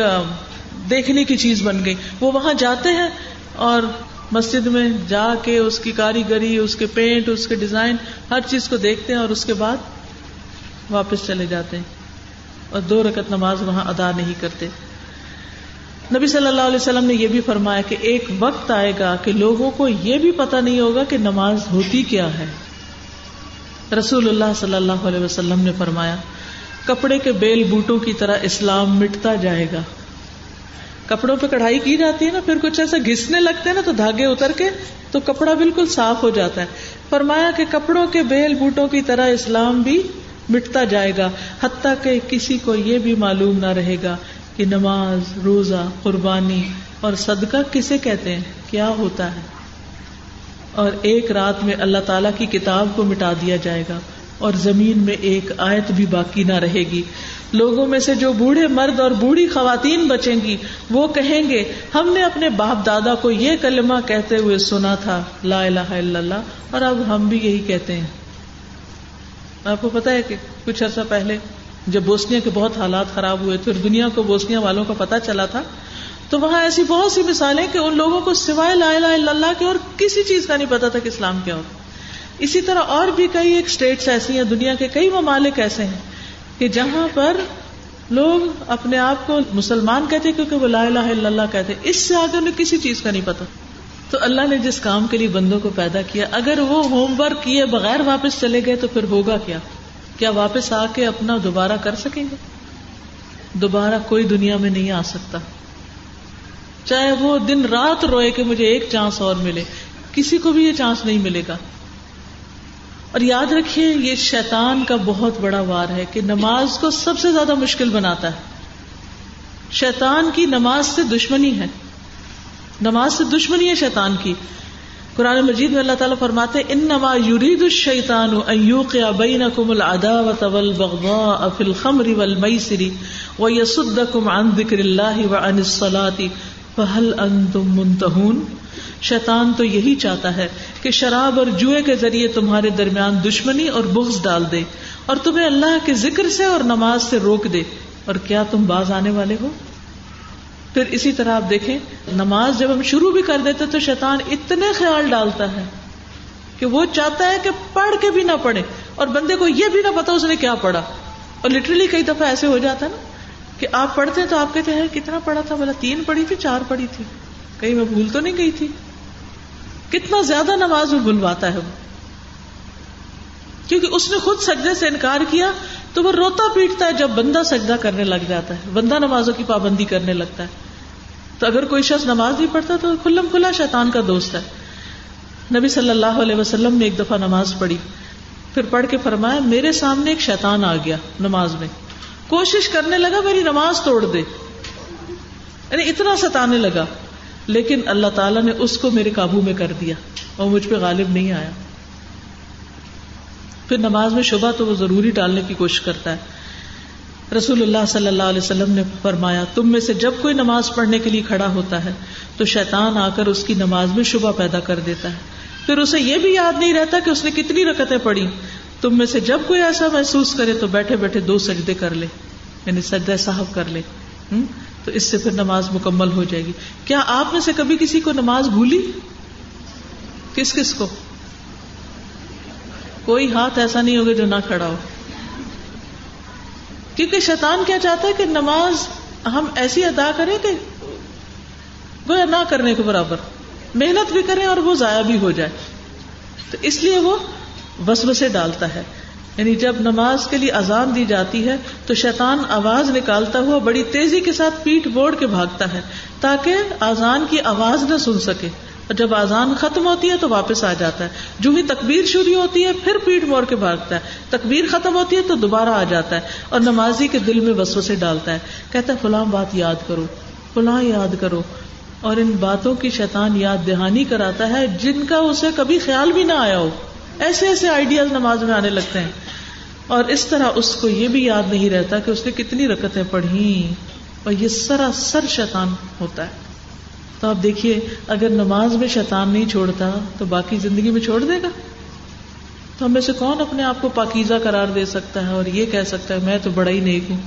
دیکھنے کی چیز بن گئی۔ وہ وہاں جاتے ہیں اور مسجد میں جا کے اس کی کاریگری، اس کے پینٹ اس کے ڈیزائن ہر چیز کو دیکھتے ہیں اور اس کے بعد واپس چلے جاتے ہیں۔ اور دو رکت نماز وہاں ادا نہیں کرتے۔ نبی صلی اللہ علیہ وسلم نے یہ بھی فرمایا کہ ایک وقت آئے گا کہ لوگوں کو یہ بھی پتا نہیں ہوگا کہ نماز ہوتی کیا ہے۔ رسول اللہ صلی اللہ علیہ وسلم نے فرمایا، کپڑے کے بیل بوٹوں کی طرح اسلام مٹتا جائے گا۔ کپڑوں پہ کڑھائی کی جاتی ہے نا، پھر کچھ ایسا گھسنے لگتے ہیں نا تو دھاگے اتر کے تو کپڑا بالکل صاف ہو جاتا ہے۔ فرمایا کہ کپڑوں کے بیل بوٹوں کی طرح اسلام بھی مٹتا جائے گا، حتیٰ کہ کسی کو یہ بھی معلوم نہ رہے گا کہ نماز، روزہ، قربانی اور صدقہ کسے کہتے ہیں؟ کیا ہوتا ہے؟ اور ایک رات میں اللہ تعالی کی کتاب کو مٹا دیا جائے گا اور زمین میں ایک آیت بھی باقی نہ رہے گی۔ لوگوں میں سے جو بوڑھے مرد اور بوڑھی خواتین بچیں گی، وہ کہیں گے، ہم نے اپنے باپ دادا کو یہ کلمہ کہتے ہوئے سنا تھا، لا الہ الا اللہ، اور اب ہم بھی یہی کہتے ہیں۔ آپ کو پتا ہے کہ کچھ عرصہ پہلے جب بوسنیا کے بہت حالات خراب ہوئے تھے اور دنیا کو بوسنیا والوں کا پتا چلا تھا، تو وہاں ایسی بہت سی مثالیں کہ ان لوگوں کو سوائے لا الہ الا اللہ کے اور کسی چیز کا نہیں پتا تھا کہ اسلام کیا ہوتا اسی طرح اور بھی کئی ایک اسٹیٹس ایسی ہیں، دنیا کے کئی ممالک ایسے ہیں کہ جہاں پر لوگ اپنے آپ کو مسلمان کہتے کیونکہ وہ لا الہ الا اللہ کہتے اس سے آگے انہیں کسی چیز کا نہیں پتا تو اللہ نے جس کام کے لیے بندوں کو پیدا کیا، اگر وہ ہوم ورک کیے بغیر واپس چلے گئے تو پھر ہوگا کیا؟ کیا واپس آ کے اپنا دوبارہ کر سکیں گے؟ دوبارہ کوئی دنیا میں نہیں آ سکتا۔ چاہے وہ دن رات روئے کہ مجھے ایک چانس اور ملے، کسی کو بھی یہ چانس نہیں ملے گا۔ اور یاد رکھیے، یہ شیطان کا بہت بڑا وار ہے کہ نماز کو سب سے زیادہ مشکل بناتا ہے۔ شیطان کی نماز سے دشمنی ہے۔ نماز سے دشمنی ہے شیطان کی۔ قرآن مجید میں اللہ تعالیٰ فرماتے ان نما یورید الشیطان ایوق بینکم العداوۃ والبغضاء فی الخمر والمیسر ویصدکم عن ذکر اللہ وعن الصلاة فهل انتم منتہون. شیطان تو یہی چاہتا ہے کہ شراب اور جوئے کے ذریعے تمہارے درمیان دشمنی اور بغض ڈال دے اور تمہیں اللہ کے ذکر سے اور نماز سے روک دے اور کیا تم باز آنے والے ہو؟ پھر اسی طرح آپ دیکھیں، نماز جب ہم شروع بھی کر دیتے تو شیطان اتنے خیال ڈالتا ہے کہ وہ چاہتا ہے کہ پڑھ کے بھی نہ پڑھے اور بندے کو یہ بھی نہ پتا اس نے کیا پڑھا۔ اور لٹرلی کئی دفعہ ایسے ہو جاتا ہے نا کہ آپ پڑھتے ہیں تو آپ کہتے ہیں، کتنا پڑھا تھا؟ بولا، تین پڑھی تھی، چار پڑھی تھی۔ کہیں میں بھول تو نہیں گئی تھی۔ کتنا زیادہ نماز میں بلواتا ہے وہ۔ کیونکہ اس نے خود سجدے سے انکار کیا تو وہ روتا پیٹتا ہے جب بندہ سجدہ کرنے لگ جاتا ہے، بندہ نمازوں کی پابندی کرنے لگتا ہے۔ تو اگر کوئی شخص نماز نہیں پڑھتا تو کھلم کھلا شیطان کا دوست ہے۔ نبی صلی اللہ علیہ وسلم نے ایک دفعہ نماز پڑھی۔ پھر پڑھ کے فرمایا، میرے سامنے ایک شیطان آ گیا نماز میں۔ کوشش کرنے لگا، میری نماز توڑ دے۔ یعنی اتنا ستانے لگا۔ لیکن اللہ تعالیٰ نے اس کو میرے قابو میں کر دیا اور مجھ پہ غالب نہیں آیا۔ پھر نماز میں شبہ تو وہ ضروری ڈالنے کی کوشش کرتا ہے۔ رسول اللہ صلی اللہ علیہ وسلم نے فرمایا، تم میں سے جب کوئی نماز پڑھنے کے لیے کھڑا ہوتا ہے، تو شیطان آ کر اس کی نماز میں شبہ پیدا کر دیتا ہے۔ پھر اسے یہ بھی یاد نہیں رہتا کہ اس نے کتنی رکتیں پڑھی تم میں سے جب کوئی ایسا محسوس کرے تو بیٹھے بیٹھے دو سجدے کر لے یعنی سجدہ صاحب کر لے۔ تو اس سے پھر نماز مکمل ہو جائے گی۔ کیا آپ میں سے کبھی کسی کو نماز بھولی؟ کس کس کو؟ کوئی ہاتھ ایسا نہیں ہوگا جو نہ کھڑا ہو۔ کیونکہ شیطان کیا چاہتا ہے کہ نماز ہم ایسی ادا کریں کہ وہ نہ کرنے کے برابر۔ محنت بھی کریں اور وہ ضائع بھی ہو جائے۔ تو اس لیے وہ وسوسے ڈالتا ہے۔ یعنی جب نماز کے لیے اذان دی جاتی ہے تو شیطان آواز نکالتا ہوا بڑی تیزی کے ساتھ پیٹ بوڑ کے بھاگتا ہے تاکہ آزان کی آواز نہ سن سکے۔ اور جب آزان ختم ہوتی ہے تو واپس آ جاتا ہے۔ جو ہی تکبیر شروع ہوتی ہے، پھر پیٹ موڑ کے بھاگتا ہے۔ تکبیر ختم ہوتی ہے تو دوبارہ آ جاتا ہے اور نمازی کے دل میں وسو سے ڈالتا ہے۔ کہتا ہے، فلاں بات یاد کرو، فلاں یاد کرو۔ اور ان باتوں کی شیطان یاد دہانی کراتا ہے، جن کا اسے کبھی خیال بھی نہ آیا ہو۔ ایسے ایسے آئیڈیاز نماز میں آنے لگتے ہیں۔ اور اس طرح اس کو یہ بھی یاد نہیں رہتا کہ اس نے کتنی رکتیں پڑھی اور یہ سراسر شیطان ہوتا ہے۔ تو آپ دیکھیے، اگر نماز میں شیطان نہیں چھوڑتا، تو باقی زندگی میں چھوڑ دے گا؟ تو ہم میں سے کون اپنے آپ کو پاکیزہ قرار دے سکتا ہے اور یہ کہہ سکتا ہے، میں تو بڑا ہی نیک ہوں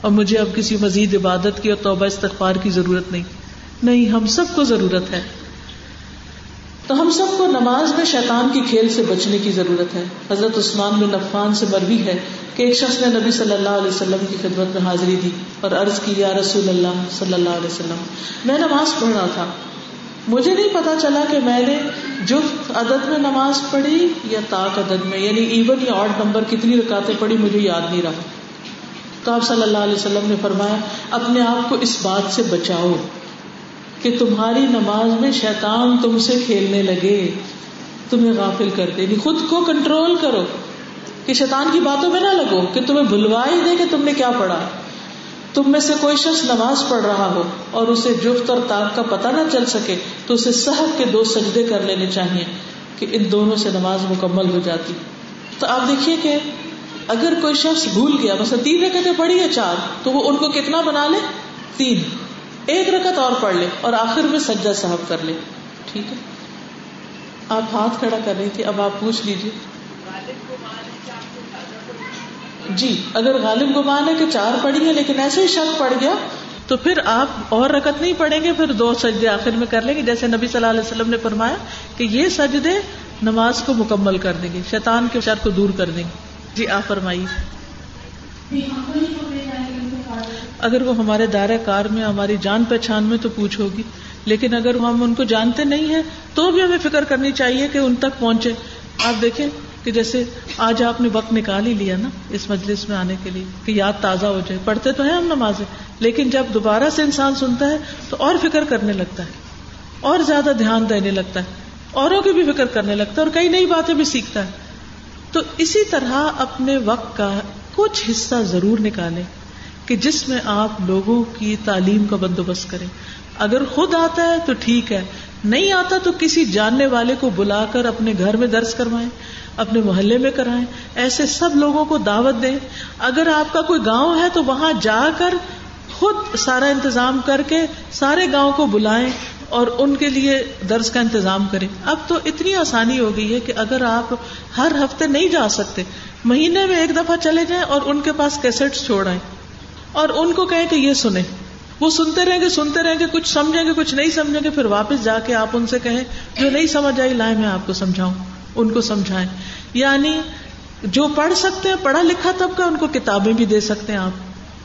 اور مجھے اب کسی مزید عبادت کی اور توبہ استغفار کی ضرورت نہیں۔ نہیں، ہم سب کو ضرورت ہے۔ تو ہم سب کو نماز میں شیطان کی کھیل سے بچنے کی ضرورت ہے۔ حضرت عثمان بن عفان سے مروی ہے کہ ایک شخص نے نبی صلی اللہ علیہ وسلم کی خدمت میں حاضری دی اور عرض کی، یا رسول اللہ صلی اللہ علیہ وسلم، میں نماز پڑھ رہا تھا۔ مجھے نہیں پتا چلا کہ میں نے جفت عدد میں نماز پڑھی یا تاک عدد میں یعنی ایون یا آڈ نمبر کتنی رکاتے پڑھی، مجھے یاد نہیں رہا۔ تو آپ صلی اللہ علیہ وسلم نے فرمایا، اپنے آپ کو اس بات سے بچاؤ۔ کہ تمہاری نماز میں شیطان تم سے کھیلنے لگے، تمہیں غافل کر دے خود کو کنٹرول کرو کہ شیطان کی باتوں میں نہ لگو، کہ تمہیں بلوا ہی دے کہ تم نے کیا پڑھا۔ تم میں سے کوئی شخص نماز پڑھ رہا ہو اور اسے جفت اور تاک کا پتہ نہ چل سکے، تو اسے صحب کے دو سجدے کر لینے چاہیے کہ ان دونوں سے نماز مکمل ہو جاتی۔ تو آپ دیکھیے کہ اگر کوئی شخص بھول گیا بس تین رکعتیں پڑھی ہے چار، تو وہ ان کو کتنا بنا لے؟ تین۔ ایک رکت اور پڑھ لے اور آخر میں سجا صاحب کر لے۔ ٹھیک ہے؟ آپ ہاتھ کھڑا کر رہی تھی، اب آپ پوچھ لیجیے جی اگر غالب گمان ہے کہ چار پڑھی ہے لیکن ایسے ہی شک پڑ گیا، تو پھر آپ اور رکت نہیں پڑھیں گے، پھر دو سجدے آخر میں کر لیں گے۔ جیسے نبی صلی اللہ علیہ وسلم نے فرمایا کہ یہ سجدے نماز کو مکمل کر دیں گے، شیطان کے شر کو دور کر دیں گے۔ جی آپ فرمائیے۔ جی، اگر وہ ہمارے دائرہ کار میں، ہماری جان پہچان میں تو پوچھ ہوگی۔ لیکن اگر ہم ان کو جانتے نہیں ہیں، تو بھی ہمیں فکر کرنی چاہیے کہ ان تک پہنچے۔ آپ دیکھیں کہ جیسے آج آپ نے وقت نکال ہی لیا نا اس مجلس میں آنے کے لیے کہ یاد تازہ ہو جائے۔ پڑھتے تو ہیں ہم نمازیں، لیکن جب دوبارہ سے انسان سنتا ہے تو اور فکر کرنے لگتا ہے، اور زیادہ دھیان دینے لگتا ہے، اوروں کی بھی فکر کرنے لگتا ہے اور کئی نئی باتیں بھی سیکھتا ہے۔ تو اسی طرح اپنے وقت کا کچھ حصہ ضرور نکالیں۔ کہ جس میں آپ لوگوں کی تعلیم کا بندوبست کریں۔ اگر خود آتا ہے تو ٹھیک ہے، نہیں آتا تو کسی جاننے والے کو بلا کر اپنے گھر میں درج کروائیں، اپنے محلے میں کرائیں۔ ایسے سب لوگوں کو دعوت دیں۔ اگر آپ کا کوئی گاؤں ہے تو وہاں جا کر خود سارا انتظام کر کے سارے گاؤں کو بلائیں اور ان کے لیے درس کا انتظام کریں۔ اب تو اتنی آسانی ہو گئی ہے کہ اگر آپ ہر ہفتے نہیں جا سکتے، مہینے میں ایک دفعہ چلے جائیں اور ان کے پاس کیسٹ چھوڑ آئیں اور ان کو کہیں کہ یہ سنیں۔ وہ سنتے رہیں گے، سنتے رہیں گے، کچھ سمجھیں گے، کچھ نہیں سمجھیں گے، پھر واپس جا کے آپ ان سے کہیں، جو نہیں سمجھ آئی، لائے میں آپ کو سمجھاؤں، ان کو سمجھائیں۔ یعنی جو پڑھ سکتے ہیں، پڑھا لکھا تب کا ان کو کتابیں بھی دے سکتے ہیں آپ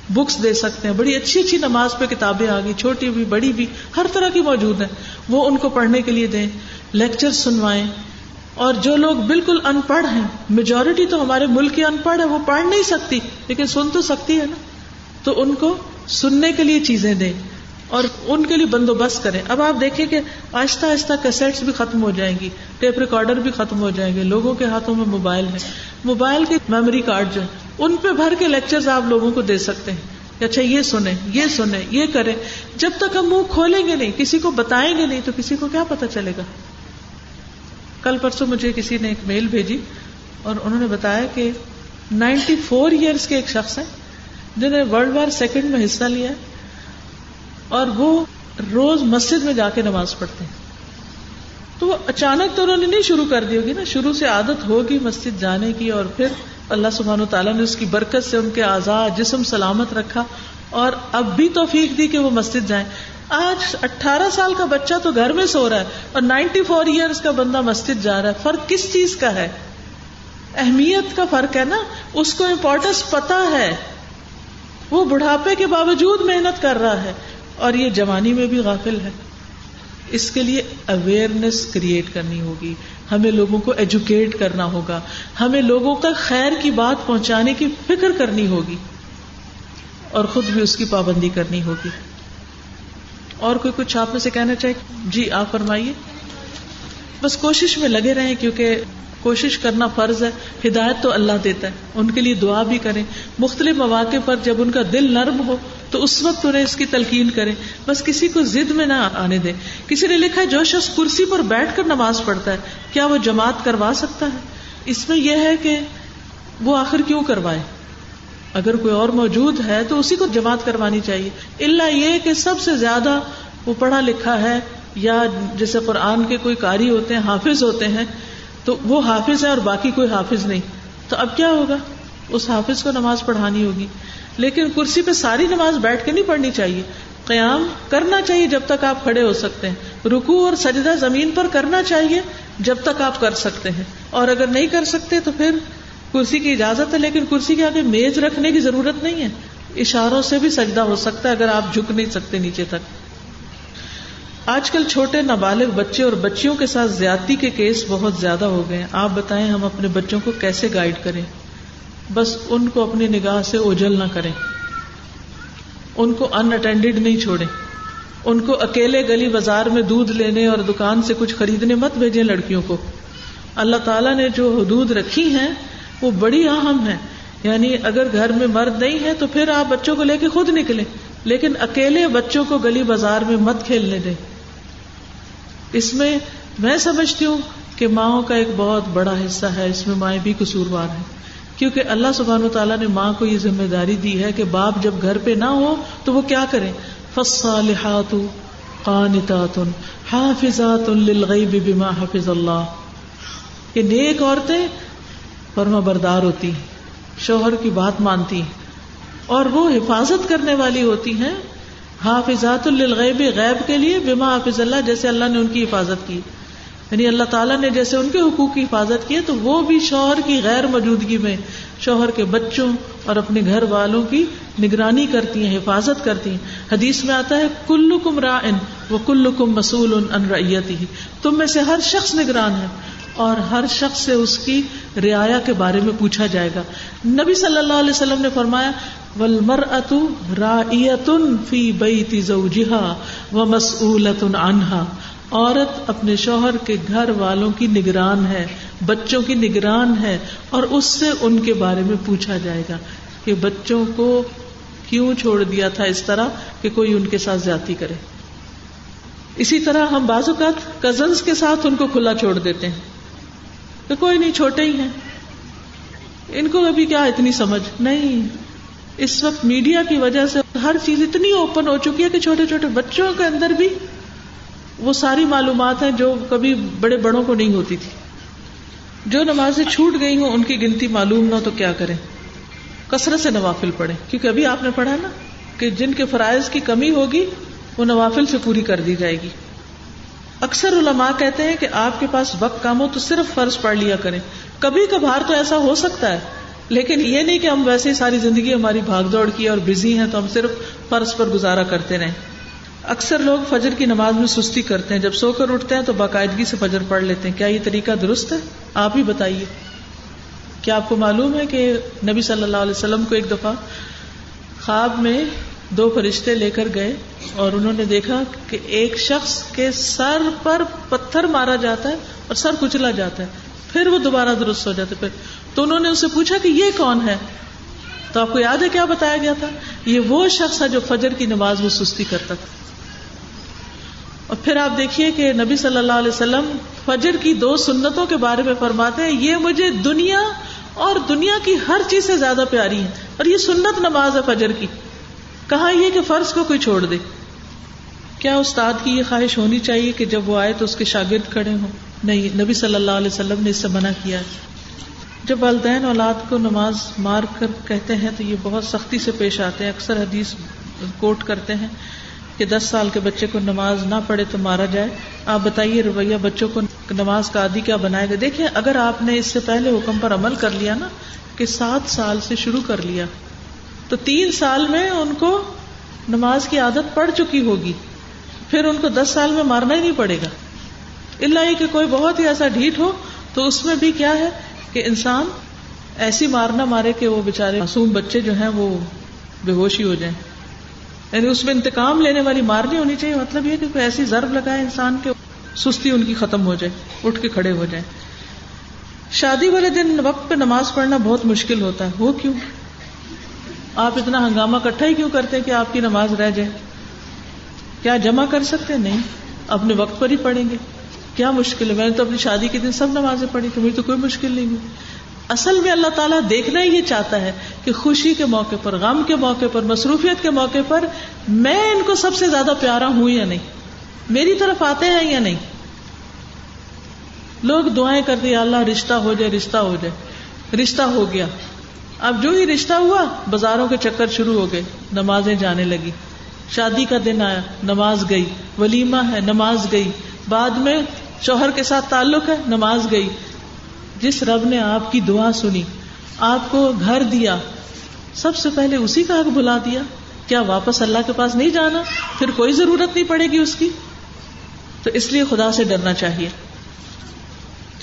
بکس دے سکتے ہیں۔ بڑی اچھی اچھی نماز پہ کتابیں آ گئی چھوٹی بھی، بڑی بھی، ہر طرح کی موجود ہیں۔ وہ ان کو پڑھنے کے لیے دیں لیکچر سنوائیں۔ اور جو لوگ بالکل ان پڑھ ہیں میجورٹی تو ہمارے ملک کی ان پڑھ ہے وہ پڑھ نہیں سکتی، لیکن سن تو سکتی ہے نا۔ تو ان کو سننے کے لیے چیزیں دیں اور ان کے لیے بندوبست کریں۔ اب آپ دیکھیں کہ آہستہ آہستہ کیسٹس بھی ختم ہو جائیں گی، ٹیپ ریکارڈر بھی ختم ہو جائیں گے، لوگوں کے ہاتھوں میں موبائل ہے موبائل کے میموری کارڈ جو ہے ان پہ بھر کے لیکچر آپ لوگوں کو دے سکتے ہیں کہ اچھا یہ سنیں یہ سنیں، یہ کریں۔ جب تک ہم منہ کھولیں گے نہیں، کسی کو بتائیں گے نہیں تو کسی کو کیا پتا چلے گا۔ کل پرسوں مجھے کسی نے ایک میل بھیجی اور انہوں نے بتایا کہ نائنٹی فور ایئرس کے ایک شخص ہیں۔ جنہوں نے ورلڈ وار سیکنڈ میں حصہ لیا اور وہ روز مسجد میں جا کے نماز پڑھتے ہیں۔ تو وہ اچانک تو انہوں نے نہیں شروع کر دی ہوگی نا، شروع سے عادت ہوگی مسجد جانے کی اور پھر اللہ سبحان و تعالیٰ نے اس کی برکت سے ان کے آزاد جسم سلامت رکھا اور اب بھی توفیق دی کہ وہ مسجد جائیں۔ آج اٹھارہ سال کا بچہ تو گھر میں سو رہا ہے اور نائنٹی فور ایئرس کا بندہ مسجد جا رہا ہے۔ فرق کس چیز کا ہے؟ اہمیت کا فرق ہے نا۔ اس کو امپورٹینس پتا ہے۔ وہ بڑھاپے کے باوجود محنت کر رہا ہے اور یہ جوانی میں بھی غافل ہے۔ اس کے لیے اویئرنیس کریٹ کرنی ہوگی۔ ہمیں لوگوں کو ایجوکیٹ کرنا ہوگا۔ ہمیں لوگوں تک خیر کی بات پہنچانے کی فکر کرنی ہوگی۔ اور خود بھی اس کی پابندی کرنی ہوگی۔ اور کوئی کچھ آپ میں سے کہنا چاہیے جی آپ فرمائیے۔ بس کوشش میں لگے رہیں کیونکہ کوشش کرنا فرض ہے، ہدایت تو اللہ دیتا ہے، ان کے لیے دعا بھی کریں۔ مختلف مواقع پر جب ان کا دل نرم ہو، تو اس وقت انہیں اس کی تلقین کریں۔ بس کسی کو ضد میں نہ آنے دیں۔ کسی نے لکھا ہے، جو شخص کرسی پر بیٹھ کر نماز پڑھتا ہے، کیا وہ جماعت کروا سکتا ہے؟ اس میں یہ ہے کہ وہ آخر کیوں کروائے؟ اگر کوئی اور موجود ہے، تو اسی کو جماعت کروانی چاہیے۔ اللہ یہ کہ سب سے زیادہ وہ پڑھا لکھا ہے، یا جیسے قرآن کے کوئی کاری ہوتے ہیں، حافظ ہوتے ہیں تو وہ حافظ ہے اور باقی کوئی حافظ نہیں۔ تو اب کیا ہوگا؟ اس حافظ کو نماز پڑھانی ہوگی۔ لیکن کرسی پہ ساری نماز بیٹھ کے نہیں پڑھنی چاہیے۔ قیام کرنا چاہیے جب تک آپ کھڑے ہو سکتے ہیں۔ رکو اور سجدہ زمین پر کرنا چاہیے جب تک آپ کر سکتے ہیں۔ اور اگر نہیں کر سکتے تو پھر کرسی کی اجازت ہے، لیکن کرسی کے آگے میز رکھنے کی ضرورت نہیں ہے۔ اشاروں سے بھی سجدہ ہو سکتا ہے اگر آپ جھک نہیں سکتے نیچے تک۔ آج کل چھوٹے نابالغ بچے اور بچیوں کے ساتھ زیادتی کے کیس بہت زیادہ ہو گئے ہیں۔ آپ بتائیں ہم اپنے بچوں کو کیسے گائیڈ کریں؟ بس ان کو اپنی نگاہ سے اوجل نہ کریں۔ ان کو ان اٹینڈیڈ نہیں چھوڑیں۔ ان کو اکیلے گلی بازار میں دودھ لینے اور دکان سے کچھ خریدنے مت بھیجیں لڑکیوں کو۔ اللہ تعالیٰ نے جو حدود رکھی ہیں، وہ بڑی اہم ہے یعنی اگر گھر میں مرد نہیں ہے تو پھر آپ بچوں کو لے کے خود نکلیں، لیکن اکیلے بچوں کو گلی بازار میں مت کھیلنے دیں۔ اس میں میں سمجھتی ہوں کہ ماؤں کا ایک بہت بڑا حصہ ہے، اس میں مائیں بھی قصوروار ہیں۔ کیونکہ اللہ سبحان و تعالیٰ نے ماں کو یہ ذمہ داری دی ہے کہ باپ جب گھر پہ نہ ہو تو وہ کیا کرے فصالحات قانتات حافظات للغیب بما حفظ اللہ یہ نیک عورتیں فرما بردار ہوتی ہیں، شوہر کی بات مانتی ہیں اور وہ حفاظت کرنے والی ہوتی ہیں۔ حافظات للغیب، غیب کے لیے بما حافظ اللہ، جیسے اللہ نے ان کی حفاظت کی۔ یعنی اللہ تعالیٰ نے جیسے ان کے حقوق کی حفاظت کی ہے، تو وہ بھی شوہر کی غیر موجودگی میں، شوہر کے بچوں اور اپنے گھر والوں کی نگرانی کرتی ہیں، حفاظت کرتی ہیں۔ حدیث میں آتا ہے کلو کم رائن وہ کلو کم مسول ان ریتی تم میں سے ہر شخص نگران ہے۔ اور ہر شخص سے اس کی رعایا کے بارے میں پوچھا جائے گا۔ نبی صلی اللہ علیہ وسلم نے فرمایا ولمر اتو راتن فی بئی زوجہا و مسولت انہا عورت اپنے شوہر کے گھر والوں کی نگران ہے، بچوں کی نگران ہے اور اس سے ان کے بارے میں پوچھا جائے گا کہ بچوں کو کیوں چھوڑ دیا تھا اس طرح کہ کوئی ان کے ساتھ زیادتی کرے۔ اسی طرح ہم بعض اوقات کزنس کے ساتھ ان کو کھلا چھوڑ دیتے ہیں۔ کہ کوئی نہیں، چھوٹے ہی ہیں۔ ان کو ابھی کیا اتنی سمجھ؟ نہیں۔ اس وقت میڈیا کی وجہ سے ہر چیز اتنی اوپن ہو چکی ہے کہ چھوٹے چھوٹے بچوں کے اندر بھی وہ ساری معلومات ہیں جو کبھی بڑے بڑوں کو نہیں ہوتی تھی۔ جو نمازیں چھوٹ گئی ہوں، ان کی گنتی معلوم نہ تو کیا کریں؟ کثرت سے نوافل پڑھیں۔ کیونکہ ابھی آپ نے پڑھا نا کہ جن کے فرائض کی کمی ہوگی، وہ نوافل سے پوری کر دی جائے گی۔ اکثر علماء کہتے ہیں کہ آپ کے پاس وقت کام ہو تو صرف فرض پڑھ لیا کریں۔ کبھی کبھار تو ایسا ہو سکتا ہے، لیکن یہ نہیں کہ ہم ویسے ساری زندگی ہماری بھاگ دوڑ کی اور بزی ہیں تو ہم صرف فرض پر گزارا کرتے رہیں۔ اکثر لوگ فجر کی نماز میں سستی کرتے ہیں۔ جب سو کر اٹھتے ہیں تو باقاعدگی سے فجر پڑھ لیتے ہیں۔ کیا یہ طریقہ درست ہے؟ آپ ہی بتائیے۔ کیا آپ کو معلوم ہے کہ نبی صلی اللہ علیہ وسلم کو ایک دفعہ خواب میں دو فرشتے لے کر گئے۔ اور انہوں نے دیکھا کہ ایک شخص کے سر پر پتھر مارا جاتا ہے اور سر کچلا جاتا ہے۔ پھر وہ دوبارہ درست ہو جاتے پھر تو انہوں نے اسے پوچھا کہ یہ کون ہے؟ تو آپ کو یاد ہے کیا بتایا گیا تھا؟ یہ وہ شخص ہے جو فجر کی نماز میں سستی کرتا تھا۔ اور پھر آپ دیکھیے کہ نبی صلی اللہ علیہ وسلم فجر کی دو سنتوں کے بارے میں فرماتے ہیں، یہ مجھے دنیا اور دنیا کی ہر چیز سے زیادہ پیاری ہے اور یہ سنت نماز ہے فجر کی۔ کہا یہ کہ فرض کو کوئی چھوڑ دے۔ کیا استاد کی یہ خواہش ہونی چاہیے کہ جب وہ آئے تو اس کے شاگرد کھڑے ہوں؟ نہیں، نبی صلی اللہ علیہ وسلم نے اس سے منع کیا ہے۔ جب والدین اولاد کو نماز مار کر کہتے ہیں تو یہ بہت سختی سے پیش آتے ہیں۔ اکثر حدیث کوٹ کرتے ہیں کہ دس سال کے بچے کو نماز نہ پڑھے تو مارا جائے۔ آپ بتائیے رویہ بچوں کو نماز کا عادی کیا بنائے گا دیکھیں، اگر آپ نے اس سے پہلے حکم پر عمل کر لیا نا، کہ سات سال سے شروع کر لیا۔ تو تین سال میں ان کو نماز کی عادت پڑ چکی ہوگی۔ پھر ان کو دس سال میں مارنا ہی نہیں پڑے گا۔ اللہ یہ کہ کوئی بہت ہی ایسا ڈھیٹ ہو تو اس میں بھی کیا ہے کہ انسان ایسی مارنا مارے کہ وہ بےچارے معصوم بچے جو ہیں وہ بے ہوشی ہو جائیں۔ یعنی اس میں انتقام لینے والی مارنی ہونی چاہیے۔ مطلب یہ کہ کوئی ایسی ضرب لگائے انسان کے سستی ان کی ختم ہو جائے، اٹھ کے کھڑے ہو جائیں۔ شادی والے دن وقت پہ نماز پڑھنا بہت مشکل ہوتا ہے۔ وہ کیوں؟ آپ اتنا ہنگامہ کٹھا ہی کیوں کرتے کہ آپ کی نماز رہ جائے؟ کیا جمع کر سکتے نہیں۔ اپنے وقت پر ہی پڑھیں گے۔ کیا مشکل ہے؟ میں نے تو اپنی شادی کے دن سب نمازیں پڑھی تو مجھے تو کوئی مشکل نہیں ہوئی۔ اصل میں اللہ تعالیٰ دیکھنا ہی یہ چاہتا ہے کہ خوشی کے موقع پر، غم کے موقع پر، مصروفیت کے موقع پر میں ان کو سب سے زیادہ پیارا ہوں یا نہیں؟ میری طرف آتے ہیں یا نہیں؟ لوگ دعائیں کرتے اللہ رشتہ ہو جائے، رشتہ ہو جائے۔ رشتہ ہو گیا۔ اب جو ہی رشتہ ہوا، بازاروں کے چکر شروع ہو گئے، نمازیں جانے لگی۔ شادی کا دن آیا، نماز گئی، ولیمہ ہے، نماز گئی۔ بعد میں شوہر کے ساتھ تعلق ہے، نماز گئی۔ جس رب نے آپ کی دعا سنی، آپ کو گھر دیا، سب سے پہلے اسی کا حق بلا دیا۔ کیا واپس اللہ کے پاس نہیں جانا؟ پھر کوئی ضرورت نہیں پڑے گی اس کی؟ تو اس لیے خدا سے ڈرنا چاہیے۔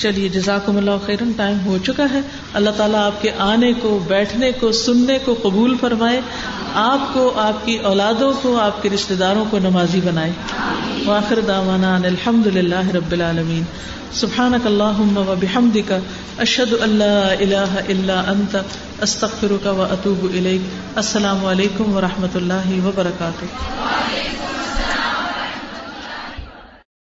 چلیے، جزاکم اللہ خیرن ٹائم ہو چکا ہے۔ اللہ تعالیٰ آپ کے آنے کو، بیٹھنے کو، سننے کو قبول فرمائے۔ آپ کو، آپ کی اولادوں کو، آپ کے رشتے داروں کو نمازی بنائے۔ واخر داوانا الحمد للہ رب العالمین۔ سبحانك اللهم وبحمدك اشهد ان لا اله الا انت استغفرك واتوب اليك السلام علیکم و رحمۃ اللہ وبرکاتہ۔